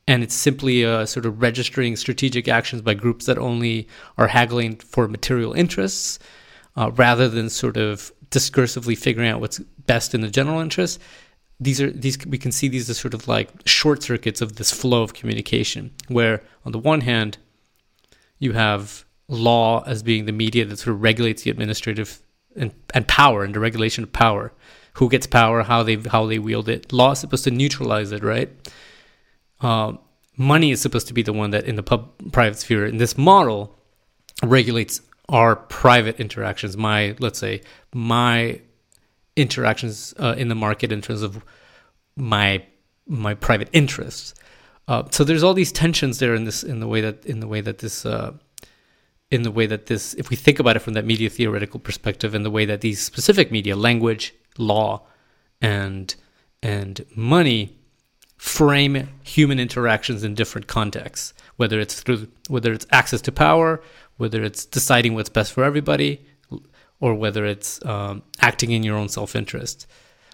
and it's simply a sort of registering strategic actions by groups that only are haggling for material interests uh, rather than sort of discursively figuring out what's best in the general interest, these are these we can see these as sort of like short circuits of this flow of communication where on the one hand you have law as being the media that sort of regulates the administrative and, and power and the regulation of power. Who gets power how they how they wield it. Law is supposed to neutralize it right? Uh, money is supposed to be the one that in the pub, private sphere in this model regulates our private interactions. My let's say my interactions uh, in the market in terms of my my private interests. Uh, so there's all these tensions there in this in the way that in the way that this uh, in the way that this if we think about it from that media theoretical perspective and the way that these specific media language law and and money frame human interactions in different contexts whether it's through whether it's access to power whether it's deciding what's best for everybody or whether it's um, acting in your own self-interest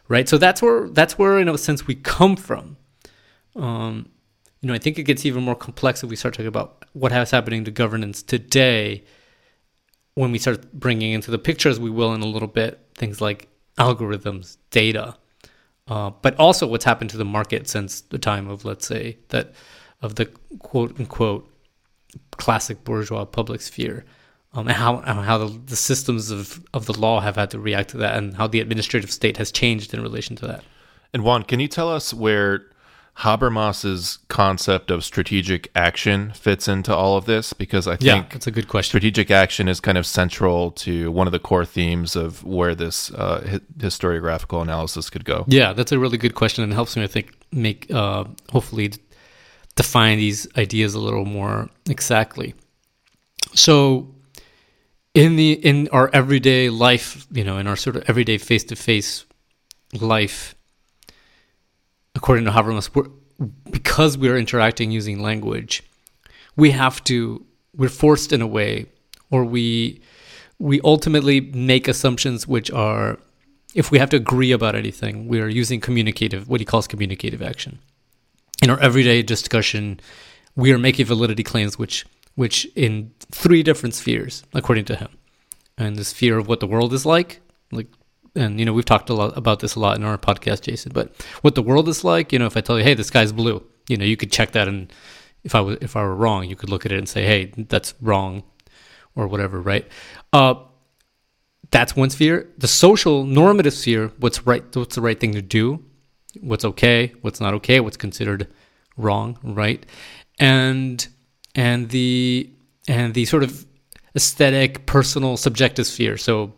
right? So that's where that's where in a sense we come from. Um, you know i think it gets even more complex if we start talking about what has happening to governance today when we start bringing into the picture as we will in a little bit things like algorithms data uh, but also what's happened to the market since the time of let's say that of the quote unquote classic bourgeois public sphere um, and how how the, the, systems of, of the law have had to react to that, and how the administrative state has changed in relation to that. And Juan, can you tell us where Habermas's concept of strategic action fits into all of this? Because I think yeah, that's a good question. Strategic action is kind of central to one of the core themes of where this uh, historiographical analysis could go. Yeah, that's a really good question, and it helps me, I think, make uh, hopefully define these ideas a little more exactly. So in the in our everyday life, you know, in our sort of everyday face to face life, according to Habermas, we're, because we're interacting using language, we have to we're forced in a way, or we we ultimately make assumptions which are if we have to agree about anything, we are using communicative what he calls communicative action. In our everyday discussion, we are making validity claims which which in three different spheres, according to him. And the sphere of what the world is like, like, and you know, we've talked a lot about this a lot in our podcast, Jason. But what the world is like, you know, if I tell you, hey, the sky's blue, you know, you could check that, and if I was if I were wrong, you could look at it and say, hey, that's wrong, or whatever, right? Uh, that's one sphere. The social normative sphere, what's right, what's the right thing to do, what's okay, what's not okay, what's considered wrong, right? And and the and the sort of aesthetic, personal, subjective sphere. So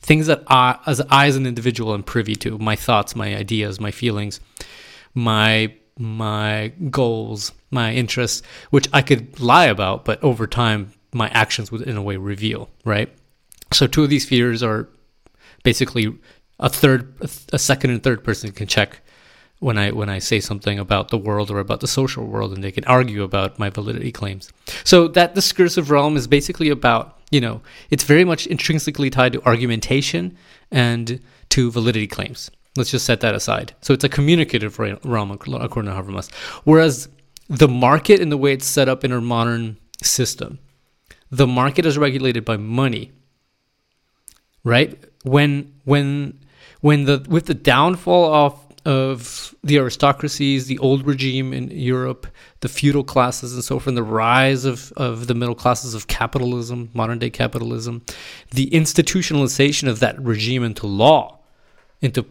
things that I, as I as an individual am privy to, my thoughts, my ideas, my feelings, my my goals, my interests, which I could lie about, but over time my actions would in a way reveal, right? So two of these fears are basically a third a second and third person can check when I when I say something about the world or about the social world, and they can argue about my validity claims. So that discursive realm is basically about you know it's very much intrinsically tied to argumentation and to validity claims. Let's just set that aside. So it's a communicative realm according to Habermas, whereas the market and the way it's set up in our modern system, the market is regulated by money. Right? When when when the with the downfall of of the aristocracies, the old regime in Europe, the feudal classes and so forth, and the rise of, of the middle classes of capitalism, modern day capitalism, the institutionalization of that regime into law, into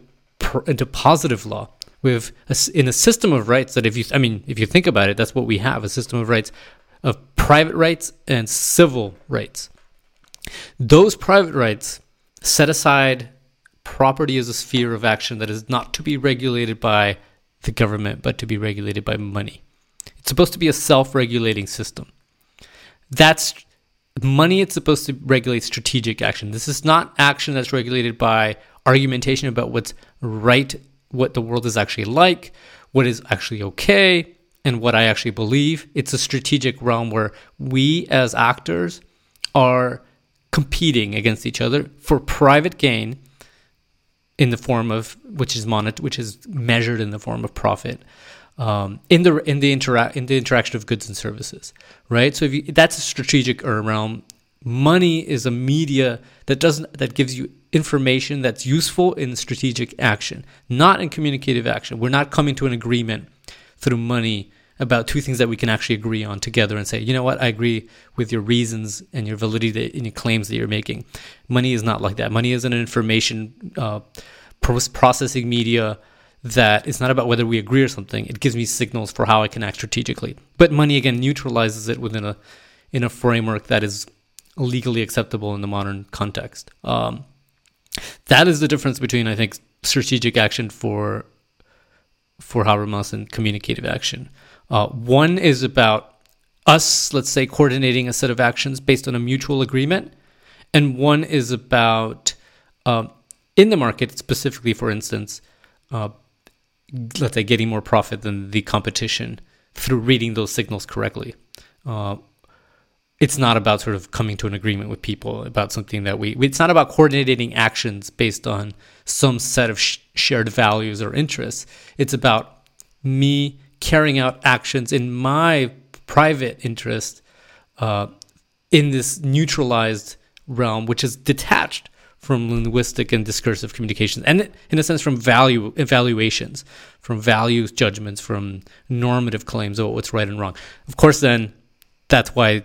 into positive law, with in a system of rights that if you I mean if you think about it, that's what we have a system of rights of private rights and civil rights. Those private rights set aside property is a sphere of action that is not to be regulated by the government, but to be regulated by money. It's supposed to be a self regulating system. That's money, it's supposed to regulate strategic action. This is not action that's regulated by argumentation about what's right, what the world is actually like, what is actually okay, and what I actually believe. It's a strategic realm where we as actors are competing against each other for private gain in the form of which is monet, which is measured in the form of profit um, in the in the intera- in the interaction of goods and services, right? So if you, that's a strategic realm. Money is a media that doesn't that gives you information that's useful in strategic action, not in communicative action. We're not coming to an agreement through money about two things that we can actually agree on together and say, you know what, I agree with your reasons and your validity and your claims that you're making. Money is not like that. Money is an information uh, processing media that it's not about whether we agree or something. It gives me signals for how I can act strategically. But money again neutralizes it within a in a framework that is legally acceptable in the modern context. Um, that is the difference between I think strategic action for for Habermas and communicative action. Uh, one is about us, let's say, coordinating a set of actions based on a mutual agreement, and one is about uh, in the market, specifically, for instance, uh, let's say, getting more profit than the competition through reading those signals correctly. Uh, it's not about sort of coming to an agreement with people about something that we. It's not about coordinating actions based on some set of sh- shared values or interests. It's about me carrying out actions in my private interest uh, in this neutralized realm, which is detached from linguistic and discursive communications, and in a sense from value evaluations, from values judgments, from normative claims about what's right and wrong. Of course, then that's why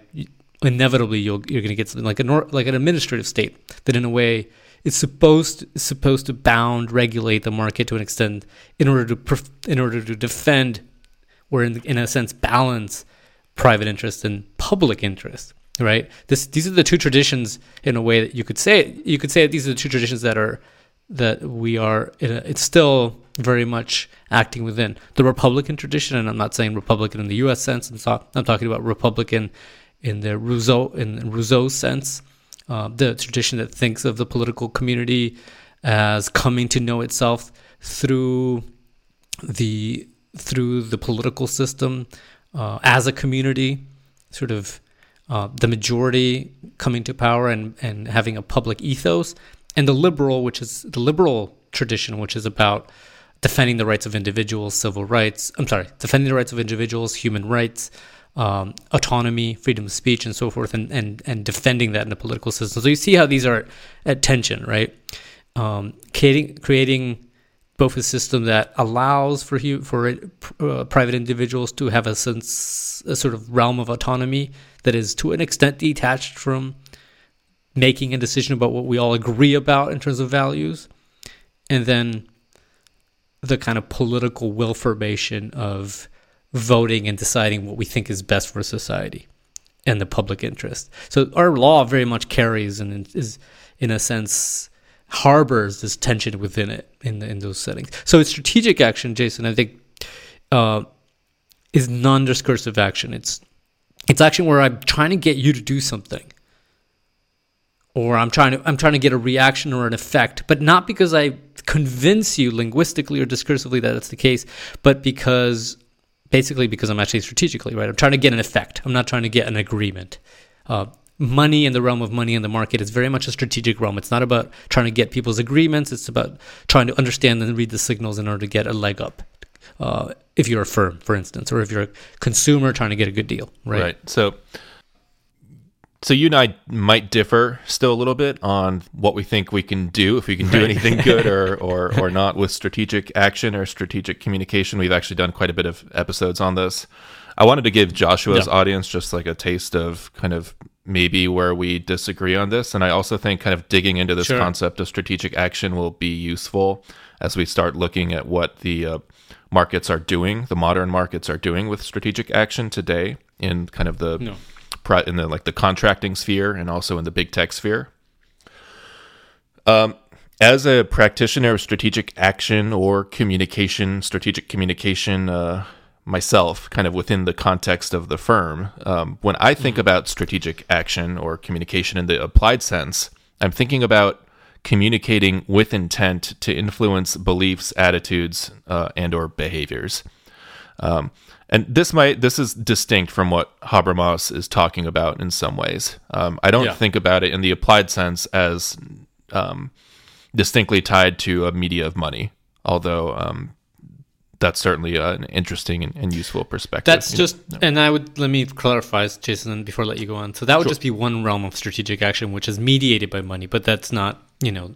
inevitably you are going to get something like a like an administrative state that, in a way, is supposed supposed to bound regulate the market to an extent in order to in order to defend or in, in a sense balance private interest and public interest right? This these are the two traditions in a way that you could say you could say these are the two traditions that are that we are a, it's still very much acting within. The republican tradition and i'm not saying republican in the us sense i'm, so, I'm talking about republican in the rousseau in rousseau's sense uh, the tradition that thinks of the political community as coming to know itself through the through the political system uh, as a community, sort of uh, the majority coming to power and, and having a public ethos, and the liberal, which is the liberal tradition, which is about defending the rights of individuals, civil rights. I'm sorry, defending the rights of individuals, human rights, um, autonomy, freedom of speech, and so forth, and, and, and defending that in the political system. So you see how these are at tension, right? Um, creating, creating both a system that allows for for uh, private individuals to have a sense, a sort of realm of autonomy that is to an extent detached from making a decision about what we all agree about in terms of values, and then the kind of political will formation of voting and deciding what we think is best for society and the public interest. So our law very much carries and is, in a sense, harbors this tension within it in the, in those settings. So it's strategic action, Jason. I think uh, is non-discursive action. It's it's action where I'm trying to get you to do something, or I'm trying to I'm trying to get a reaction or an effect, but not because I convince you linguistically or discursively that that's the case, but because basically because I'm actually strategically right. I'm trying to get an effect. I'm not trying to get an agreement. Uh, money in the realm of money in the market is very much a strategic realm. It's not about trying to get people's agreements. It's about trying to understand and read the signals in order to get a leg up. Uh, if you're a firm, for instance, or if you're a consumer trying to get a good deal, right? Right. So so you and I might differ still a little bit on what we think we can do if we can do anything good or, or or not with strategic action or strategic communication. We've actually done quite a bit of episodes on this. I wanted to give Joshua's Yeah. audience just like a taste of kind of maybe where we disagree on this, and I also think kind of digging into this Sure. concept of strategic action will be useful as we start looking at what the uh, markets are doing, the modern markets are doing with strategic action today in kind of the No. pri- in the like the contracting sphere and also in the big tech sphere. Um, as a practitioner of strategic action or communication, strategic communication uh, myself, kind of within the context of the firm, um, when I think about strategic action or communication in the applied sense, I'm thinking about communicating with intent to influence beliefs, attitudes, uh, and or behaviors. Um, and this might this is distinct from what Habermas is talking about in some ways. Um, I don't Yeah. think about it in the applied sense as um, distinctly tied to a media of money, although um, that's certainly uh, an interesting and, and useful perspective. That's just, and I would let me clarify, Jason, before I let you go on. So that would just be one realm of strategic action, which is mediated by money, but that's not, you know,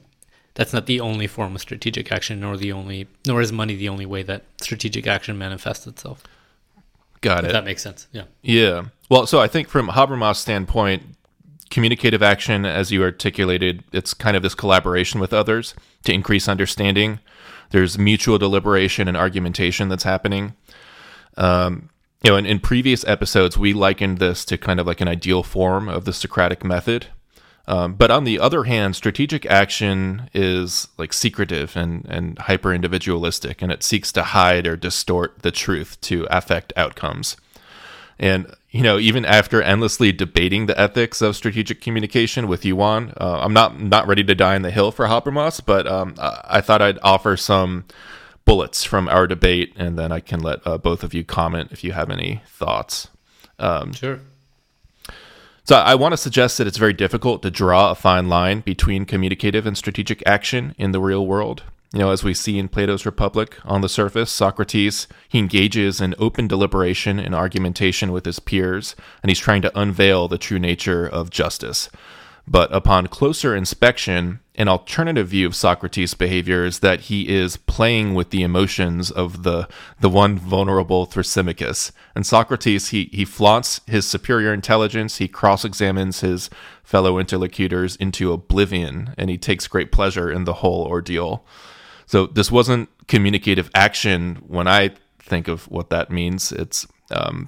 that's not the only form of strategic action, nor the only, nor is money the only way that strategic action manifests itself. got If it. that makes sense. Yeah. Yeah. Well, so I think from Habermas' standpoint, communicative action, as you articulated, it's kind of this collaboration with others to increase understanding. There's mutual deliberation and argumentation that's happening. Um, you know, in, in previous episodes, we likened this to kind of like an ideal form of the Socratic method. Um, but on the other hand, strategic action is like secretive and, and hyper individualistic, and it seeks to hide or distort the truth to affect outcomes. And you know, even after endlessly debating the ethics of strategic communication with Juan, uh, I'm not not ready to die on the hill for Habermas, but um, I, I thought I'd offer some bullets from our debate, and then I can let uh, both of you comment if you have any thoughts. Sure. So I want to suggest that it's very difficult to draw a fine line between communicative and strategic action in the real world. You know, as we see in Plato's Republic, on the surface, Socrates, he engages in open deliberation and argumentation with his peers, and he's trying to unveil the true nature of justice. But upon closer inspection, an alternative view of Socrates' behavior is that he is playing with the emotions of the, the one vulnerable Thrasymachus. And Socrates, he, he flaunts his superior intelligence, he cross examines his fellow interlocutors into oblivion, and he takes great pleasure in the whole ordeal. So this wasn't communicative action when I think of what that means. It's um,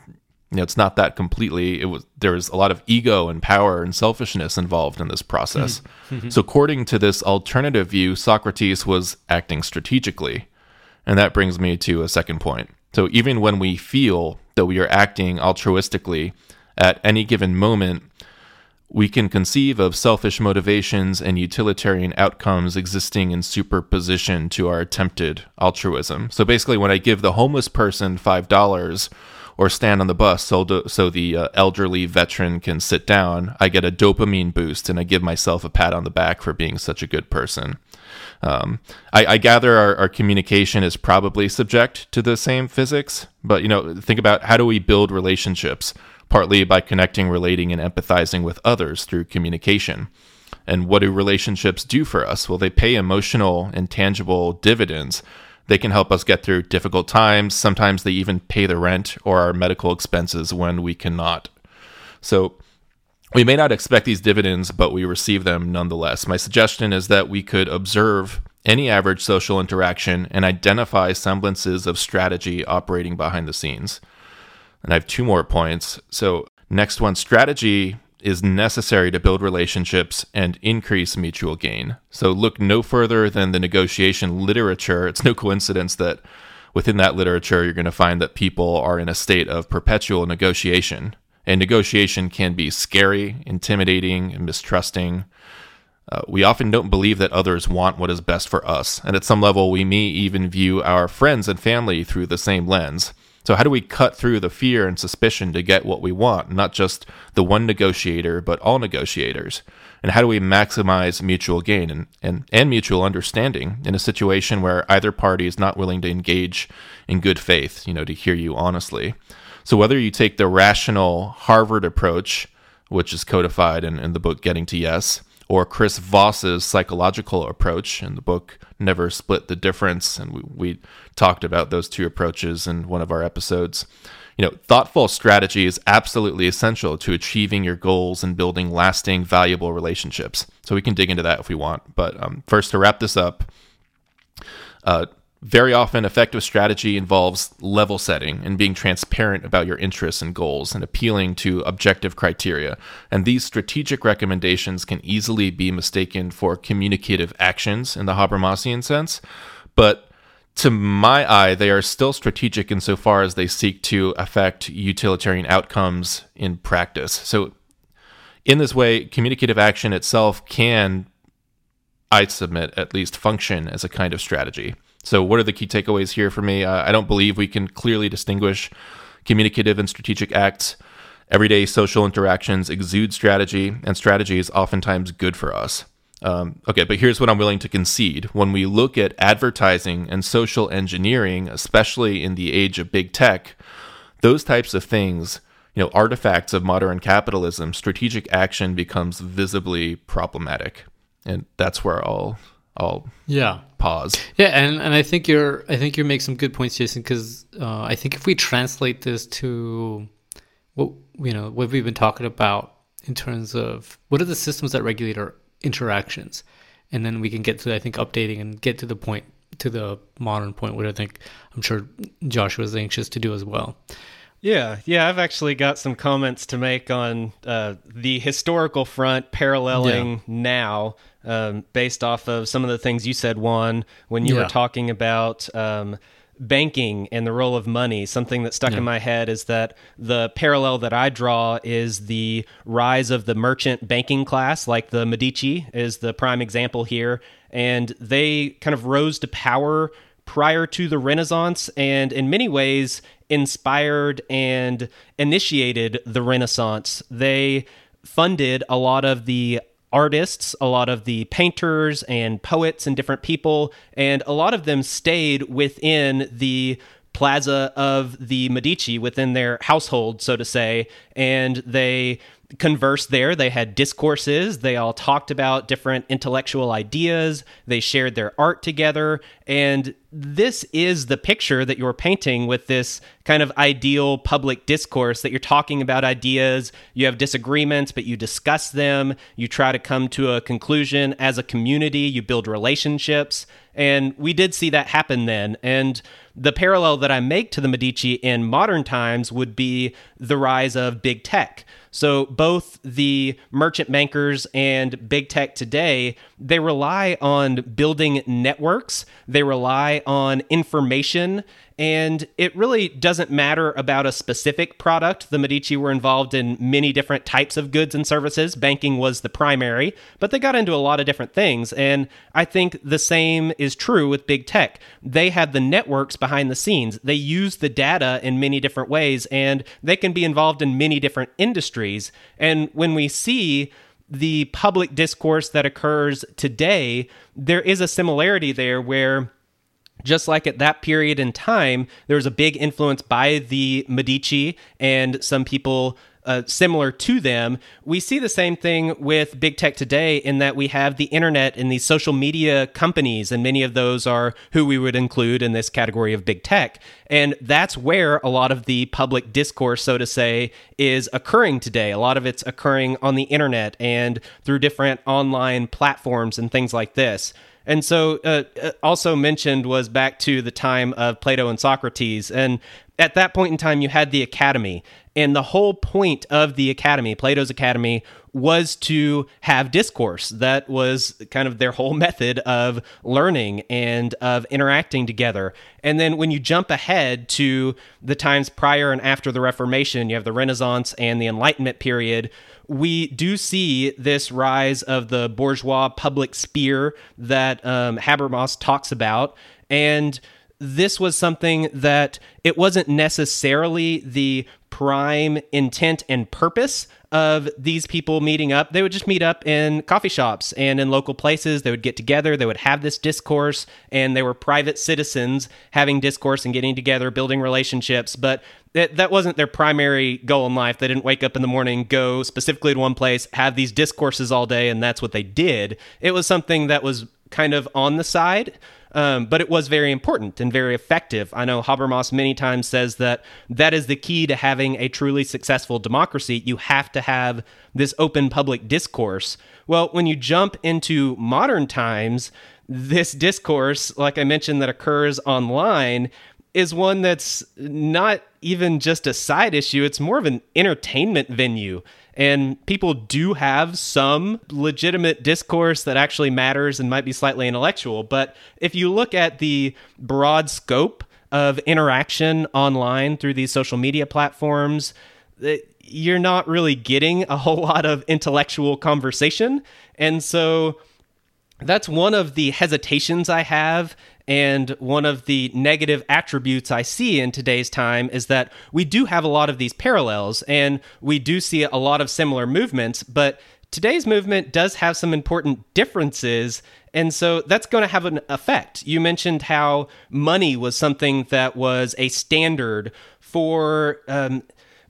you know, it's not that completely. It was there was a lot of ego and power and selfishness involved in this process. so according to this alternative view, Socrates was acting strategically. And that brings me to a second point. So even when we feel that we are acting altruistically at any given moment, we can conceive of selfish motivations and utilitarian outcomes existing in superposition to our attempted altruism. So basically, when I give the homeless person $5 or stand on the bus so, the- so the uh, elderly veteran can sit down, I get a dopamine boost and I give myself a pat on the back for being such a good person. Um, I, I gather our, our communication is probably subject to the same physics, but you know, think about how do we build relationships? Partly by connecting, relating, and empathizing with others through communication. And what do relationships do for us? Well, they pay emotional and tangible dividends. They can help us get through difficult times. Sometimes they even pay the rent or our medical expenses when we cannot. So, we may not expect these dividends, but we receive them nonetheless. My suggestion is that we could observe any average social interaction and identify semblances of strategy operating behind the scenes. And I have two more points. So, next one strategy is necessary to build relationships and increase mutual gain. So, look no further than the negotiation literature. It's no coincidence that within that literature, you're going to find that people are in a state of perpetual negotiation. And negotiation can be scary, intimidating, and mistrusting. Uh, we often don't believe that others want what is best for us. And at some level, we may even view our friends and family through the same lens. So, how do we cut through the fear and suspicion to get what we want? Not just the one negotiator, but all negotiators. And how do we maximize mutual gain and, and, and mutual understanding in a situation where either party is not willing to engage in good faith, you know, to hear you honestly? So, whether you take the rational Harvard approach which is codified in, in the book Getting to Yes, or Chris Voss's psychological approach in the book Never Split the Difference. And we, we talked about those two approaches in one of our episodes. You know, thoughtful strategy is absolutely essential to achieving your goals and building lasting, valuable relationships. So we can dig into that if we want. But um, first, to wrap this up, uh, very often, effective strategy involves level setting and being transparent about your interests and goals and appealing to objective criteria. And these strategic recommendations can easily be mistaken for communicative actions in the Habermasian sense. But to my eye, they are still strategic insofar as they seek to affect utilitarian outcomes in practice. So, in this way, communicative action itself can, I submit, at least function as a kind of strategy. So, what are the key takeaways here for me? Uh, I don't believe we can clearly distinguish communicative and strategic acts. Everyday social interactions exude strategy, and strategy is oftentimes good for us. Um, okay, but here's what I'm willing to concede. When we look at advertising and social engineering, especially in the age of big tech, those types of things, you know, artifacts of modern capitalism, strategic action becomes visibly problematic. And that's where I'll I'll yeah pause. Yeah, and, and I think you're I think you make some good points, Jason, because uh, I think if we translate this to what you know what we've been talking about in terms of what are the systems that regulate our interactions, and then we can get to I think updating and get to the point to the modern point, which I think I'm sure Joshua is anxious to do as well. Yeah, yeah, I've actually got some comments to make on uh, the historical front paralleling yeah. now, um, based off of some of the things you said, Juan, when you yeah. were talking about um, banking and the role of money. Something that stuck yeah. in my head is that the parallel that I draw is the rise of the merchant banking class, like the Medici is the prime example here. And they kind of rose to power prior to the Renaissance and in many ways inspired and initiated the Renaissance. They funded a lot of the artists, a lot of the painters and poets and different people, and a lot of them stayed within the plaza of the Medici within their household, so to say, and they conversed there. They had discourses. They all talked about different intellectual ideas. They shared their art together. And this is the picture that you're painting with this kind of ideal public discourse that you're talking about ideas. You have disagreements, but you discuss them. You try to come to a conclusion as a community. You build relationships. And we did see that happen then. And the parallel that I make to the Medici in modern times would be the rise of big tech. So both the merchant bankers and big tech today, they rely on building networks, they rely on information and it really doesn't matter about a specific product. The Medici were involved in many different types of goods and services. Banking was the primary, but they got into a lot of different things. And I think the same is true with big tech. They have the networks behind the scenes, they use the data in many different ways, and they can be involved in many different industries. And when we see the public discourse that occurs today, there is a similarity there where just like at that period in time, there was a big influence by the Medici and some people uh, similar to them. We see the same thing with big tech today in that we have the internet and these social media companies, and many of those are who we would include in this category of big tech. And that's where a lot of the public discourse, so to say, is occurring today. A lot of it's occurring on the internet and through different online platforms and things like this. And so, uh, uh, also mentioned was back to the time of Plato and Socrates. And at that point in time, you had the academy. And the whole point of the academy, Plato's academy, was to have discourse. That was kind of their whole method of learning and of interacting together. And then when you jump ahead to the times prior and after the Reformation, you have the Renaissance and the Enlightenment period we do see this rise of the bourgeois public sphere that um, Habermas talks about. And this was something that it wasn't necessarily the prime intent and purpose of these people meeting up. They would just meet up in coffee shops and in local places. They would get together, they would have this discourse, and they were private citizens having discourse and getting together, building relationships. But that, that wasn't their primary goal in life. They didn't wake up in the morning, go specifically to one place, have these discourses all day, and that's what they did. It was something that was kind of on the side. Um, but it was very important and very effective. I know Habermas many times says that that is the key to having a truly successful democracy. You have to have this open public discourse. Well, when you jump into modern times, this discourse, like I mentioned, that occurs online is one that's not even just a side issue, it's more of an entertainment venue. And people do have some legitimate discourse that actually matters and might be slightly intellectual. But if you look at the broad scope of interaction online through these social media platforms, eh, you're not really getting a whole lot of intellectual conversation. And so that's one of the hesitations I have and one of the negative attributes I see in today's time is that we do have a lot of these parallels and we do see a lot of similar movements, but today's movement does have some important differences. And so that's going to have an effect. You mentioned how money was something that was a standard for um,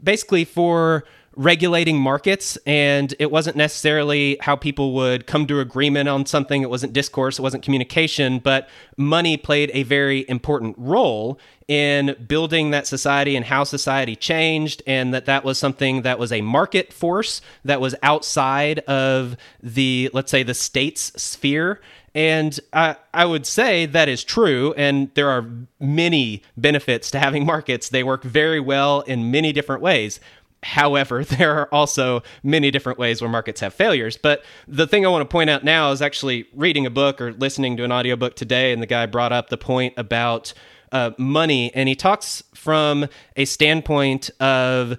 basically for regulating markets and it wasn't necessarily how people would come to agreement on something it wasn't discourse it wasn't communication but money played a very important role in building that society and how society changed and that that was something that was a market force that was outside of the let's say the state's sphere and I, I would say that is true. And there are many benefits to having markets. They work very well in many different ways. However, there are also many different ways where markets have failures. But the thing I want to point out now is actually reading a book or listening to an audiobook today, and the guy brought up the point about uh, money, and he talks from a standpoint of.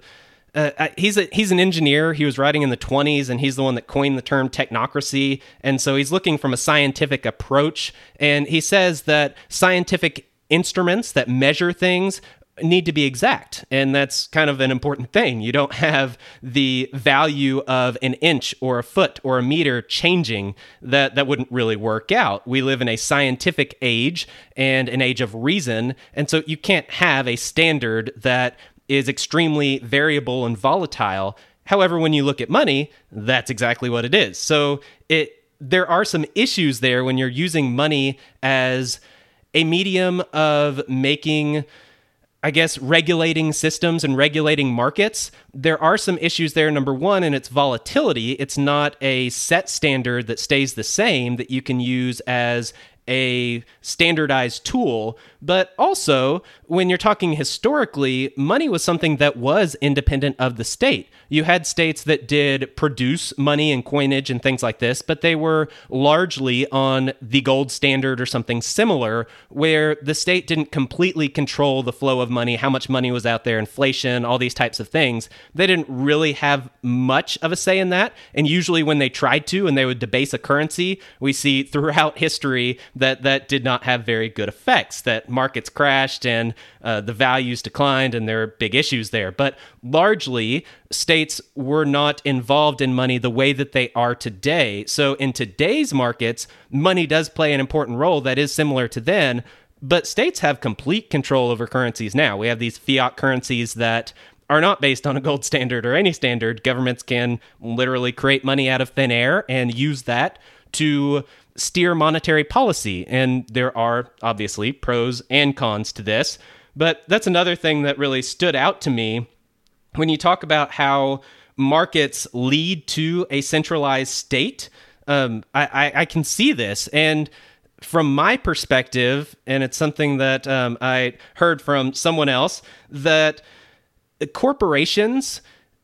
Uh, he's a, he's an engineer. He was writing in the 20s, and he's the one that coined the term technocracy. And so he's looking from a scientific approach. And he says that scientific instruments that measure things need to be exact and that's kind of an important thing. You don't have the value of an inch or a foot or a meter changing that that wouldn't really work out. We live in a scientific age and an age of reason and so you can't have a standard that is extremely variable and volatile. However when you look at money that's exactly what it is. So it there are some issues there when you're using money as a medium of making I guess, regulating systems and regulating markets, there are some issues there. Number one, in its volatility, it's not a set standard that stays the same that you can use as a standardized tool, but also when you're talking historically, money was something that was independent of the state. You had states that did produce money and coinage and things like this, but they were largely on the gold standard or something similar, where the state didn't completely control the flow of money, how much money was out there, inflation, all these types of things. They didn't really have much of a say in that. And usually, when they tried to and they would debase a currency, we see throughout history that that did not have very good effects, that markets crashed and uh, the values declined, and there are big issues there. But largely, states were not involved in money the way that they are today. So, in today's markets, money does play an important role that is similar to then. But states have complete control over currencies now. We have these fiat currencies that are not based on a gold standard or any standard. Governments can literally create money out of thin air and use that to steer monetary policy. And there are obviously pros and cons to this. But that's another thing that really stood out to me when you talk about how markets lead to a centralized state. Um, I, I, I, can see this. And from my perspective, and it's something that um, I heard from someone else, that corporations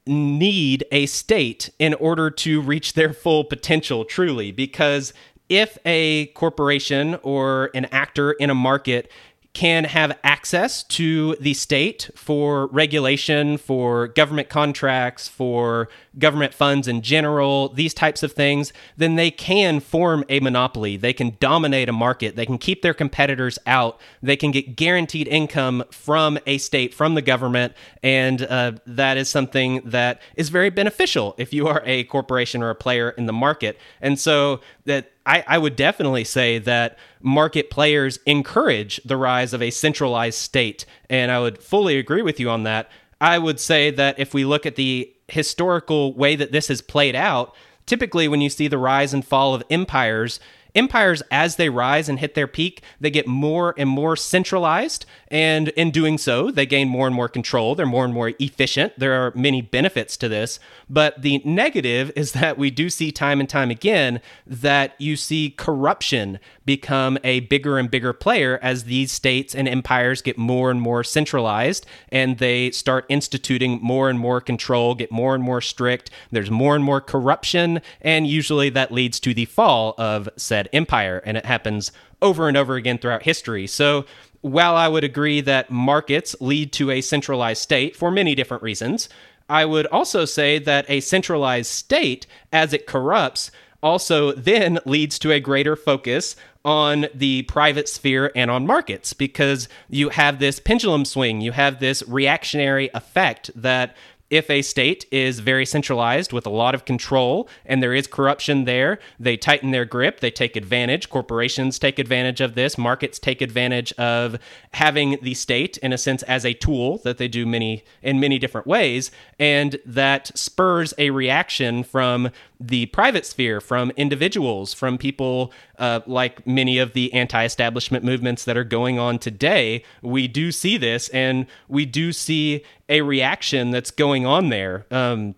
need a state in order to reach their full potential truly because if a corporation or an actor in a market can have access to the state for regulation, for government contracts, for government funds in general, these types of things, then they can form a monopoly. They can dominate a market. They can keep their competitors out. They can get guaranteed income from a state, from the government. And uh, that is something that is very beneficial if you are a corporation or a player in the market. And so that I, I would definitely say that market players encourage the rise of a centralized state. And I would fully agree with you on that. I would say that if we look at the historical way that this has played out, typically when you see the rise and fall of empires, empires as they rise and hit their peak they get more and more centralized and in doing so they gain more and more control they're more and more efficient there are many benefits to this but the negative is that we do see time and time again that you see corruption become a bigger and bigger player as these states and empires get more and more centralized and they start instituting more and more control, get more and more strict. There's more and more corruption, and usually that leads to the fall of said empire. And it happens over and over again throughout history. So, while I would agree that markets lead to a centralized state for many different reasons, I would also say that a centralized state, as it corrupts, also then leads to a greater focus on the private sphere and on markets because you have this pendulum swing, you have this reactionary effect that if a state is very centralized with a lot of control and there is corruption there, they tighten their grip, they take advantage. Corporations take advantage of this, markets take advantage of having the state in a sense as a tool that they do many in many different ways and that spurs a reaction from the private sphere, from individuals, from people uh, like many of the anti establishment movements that are going on today. We do see this, and we do see a reaction that's going on there. Um,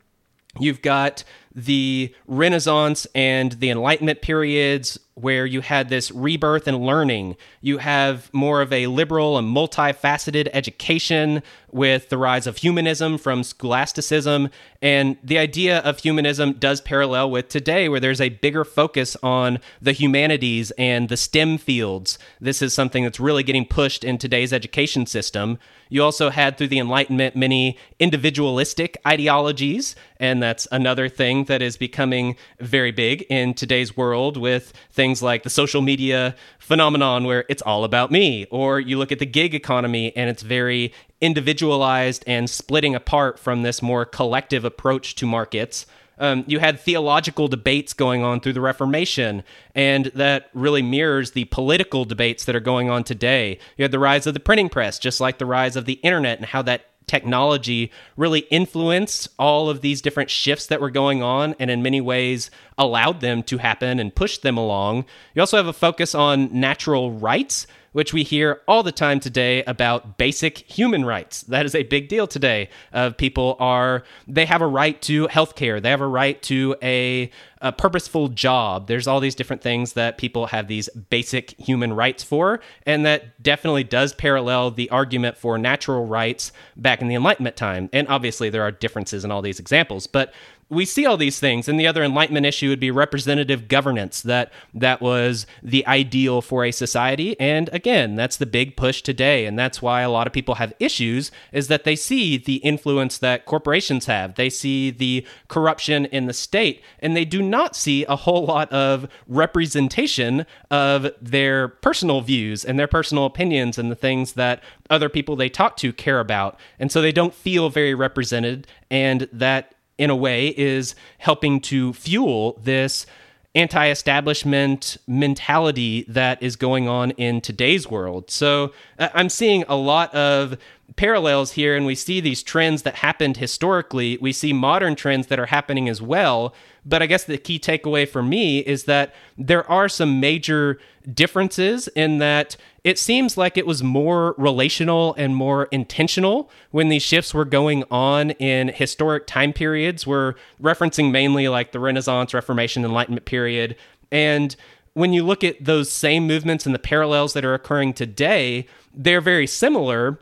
you've got the Renaissance and the Enlightenment periods where you had this rebirth and learning. You have more of a liberal and multifaceted education with the rise of humanism from scholasticism. And the idea of humanism does parallel with today, where there's a bigger focus on the humanities and the STEM fields. This is something that's really getting pushed in today's education system. You also had through the Enlightenment many individualistic ideologies, and that's another thing that is becoming very big in today's world with things like the social media phenomenon where it's all about me, or you look at the gig economy and it's very individualized and splitting apart from this more collective approach to markets. Um, you had theological debates going on through the Reformation, and that really mirrors the political debates that are going on today. You had the rise of the printing press, just like the rise of the internet, and how that technology really influenced all of these different shifts that were going on and in many ways allowed them to happen and pushed them along. You also have a focus on natural rights which we hear all the time today about basic human rights. That is a big deal today. Of uh, people are they have a right to health care, they have a right to a, a purposeful job. There's all these different things that people have these basic human rights for, and that definitely does parallel the argument for natural rights back in the Enlightenment time. And obviously, there are differences in all these examples, but we see all these things and the other enlightenment issue would be representative governance that that was the ideal for a society and again that's the big push today and that's why a lot of people have issues is that they see the influence that corporations have. They see the corruption in the state and they do not see a whole lot of representation of their personal views and their personal opinions and the things that other people they talk to care about. And so they don't feel very represented and that in a way, is helping to fuel this anti establishment mentality that is going on in today's world. So uh, I'm seeing a lot of parallels here, and we see these trends that happened historically. We see modern trends that are happening as well. But I guess the key takeaway for me is that there are some major differences in that it seems like it was more relational and more intentional when these shifts were going on in historic time periods. We're referencing mainly like the Renaissance, Reformation, Enlightenment period. And when you look at those same movements and the parallels that are occurring today, they're very similar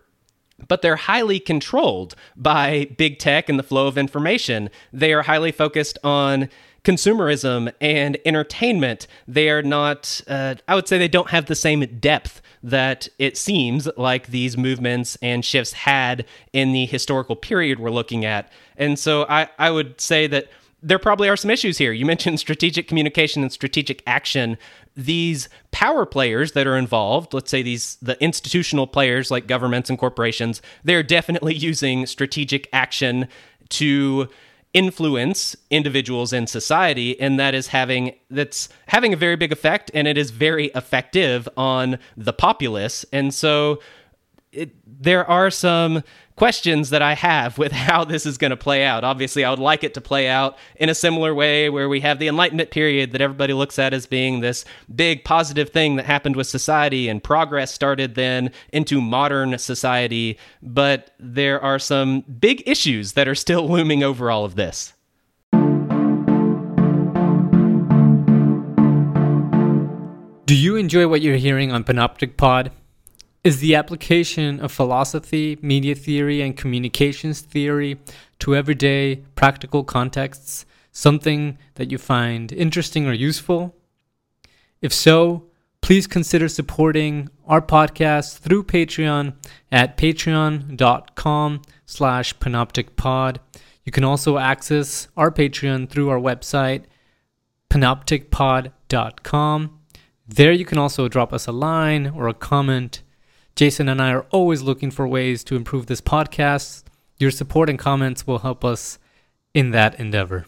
but they're highly controlled by big tech and the flow of information. They are highly focused on consumerism and entertainment. They are not, uh, I would say, they don't have the same depth that it seems like these movements and shifts had in the historical period we're looking at. And so I, I would say that there probably are some issues here. You mentioned strategic communication and strategic action. These power players that are involved, let's say these the institutional players like governments and corporations, they're definitely using strategic action to influence individuals in society and that is having that's having a very big effect and it is very effective on the populace. And so it, there are some questions that I have with how this is going to play out. Obviously, I would like it to play out in a similar way where we have the Enlightenment period that everybody looks at as being this big positive thing that happened with society and progress started then into modern society. But there are some big issues that are still looming over all of this. Do you enjoy what you're hearing on Panoptic Pod? Is the application of philosophy, media theory, and communications theory to everyday practical contexts something that you find interesting or useful? If so, please consider supporting our podcast through Patreon at patreon.com slash panopticpod. You can also access our Patreon through our website, panopticpod.com. There you can also drop us a line or a comment Jason and I are always looking for ways to improve this podcast. Your support and comments will help us in that endeavor.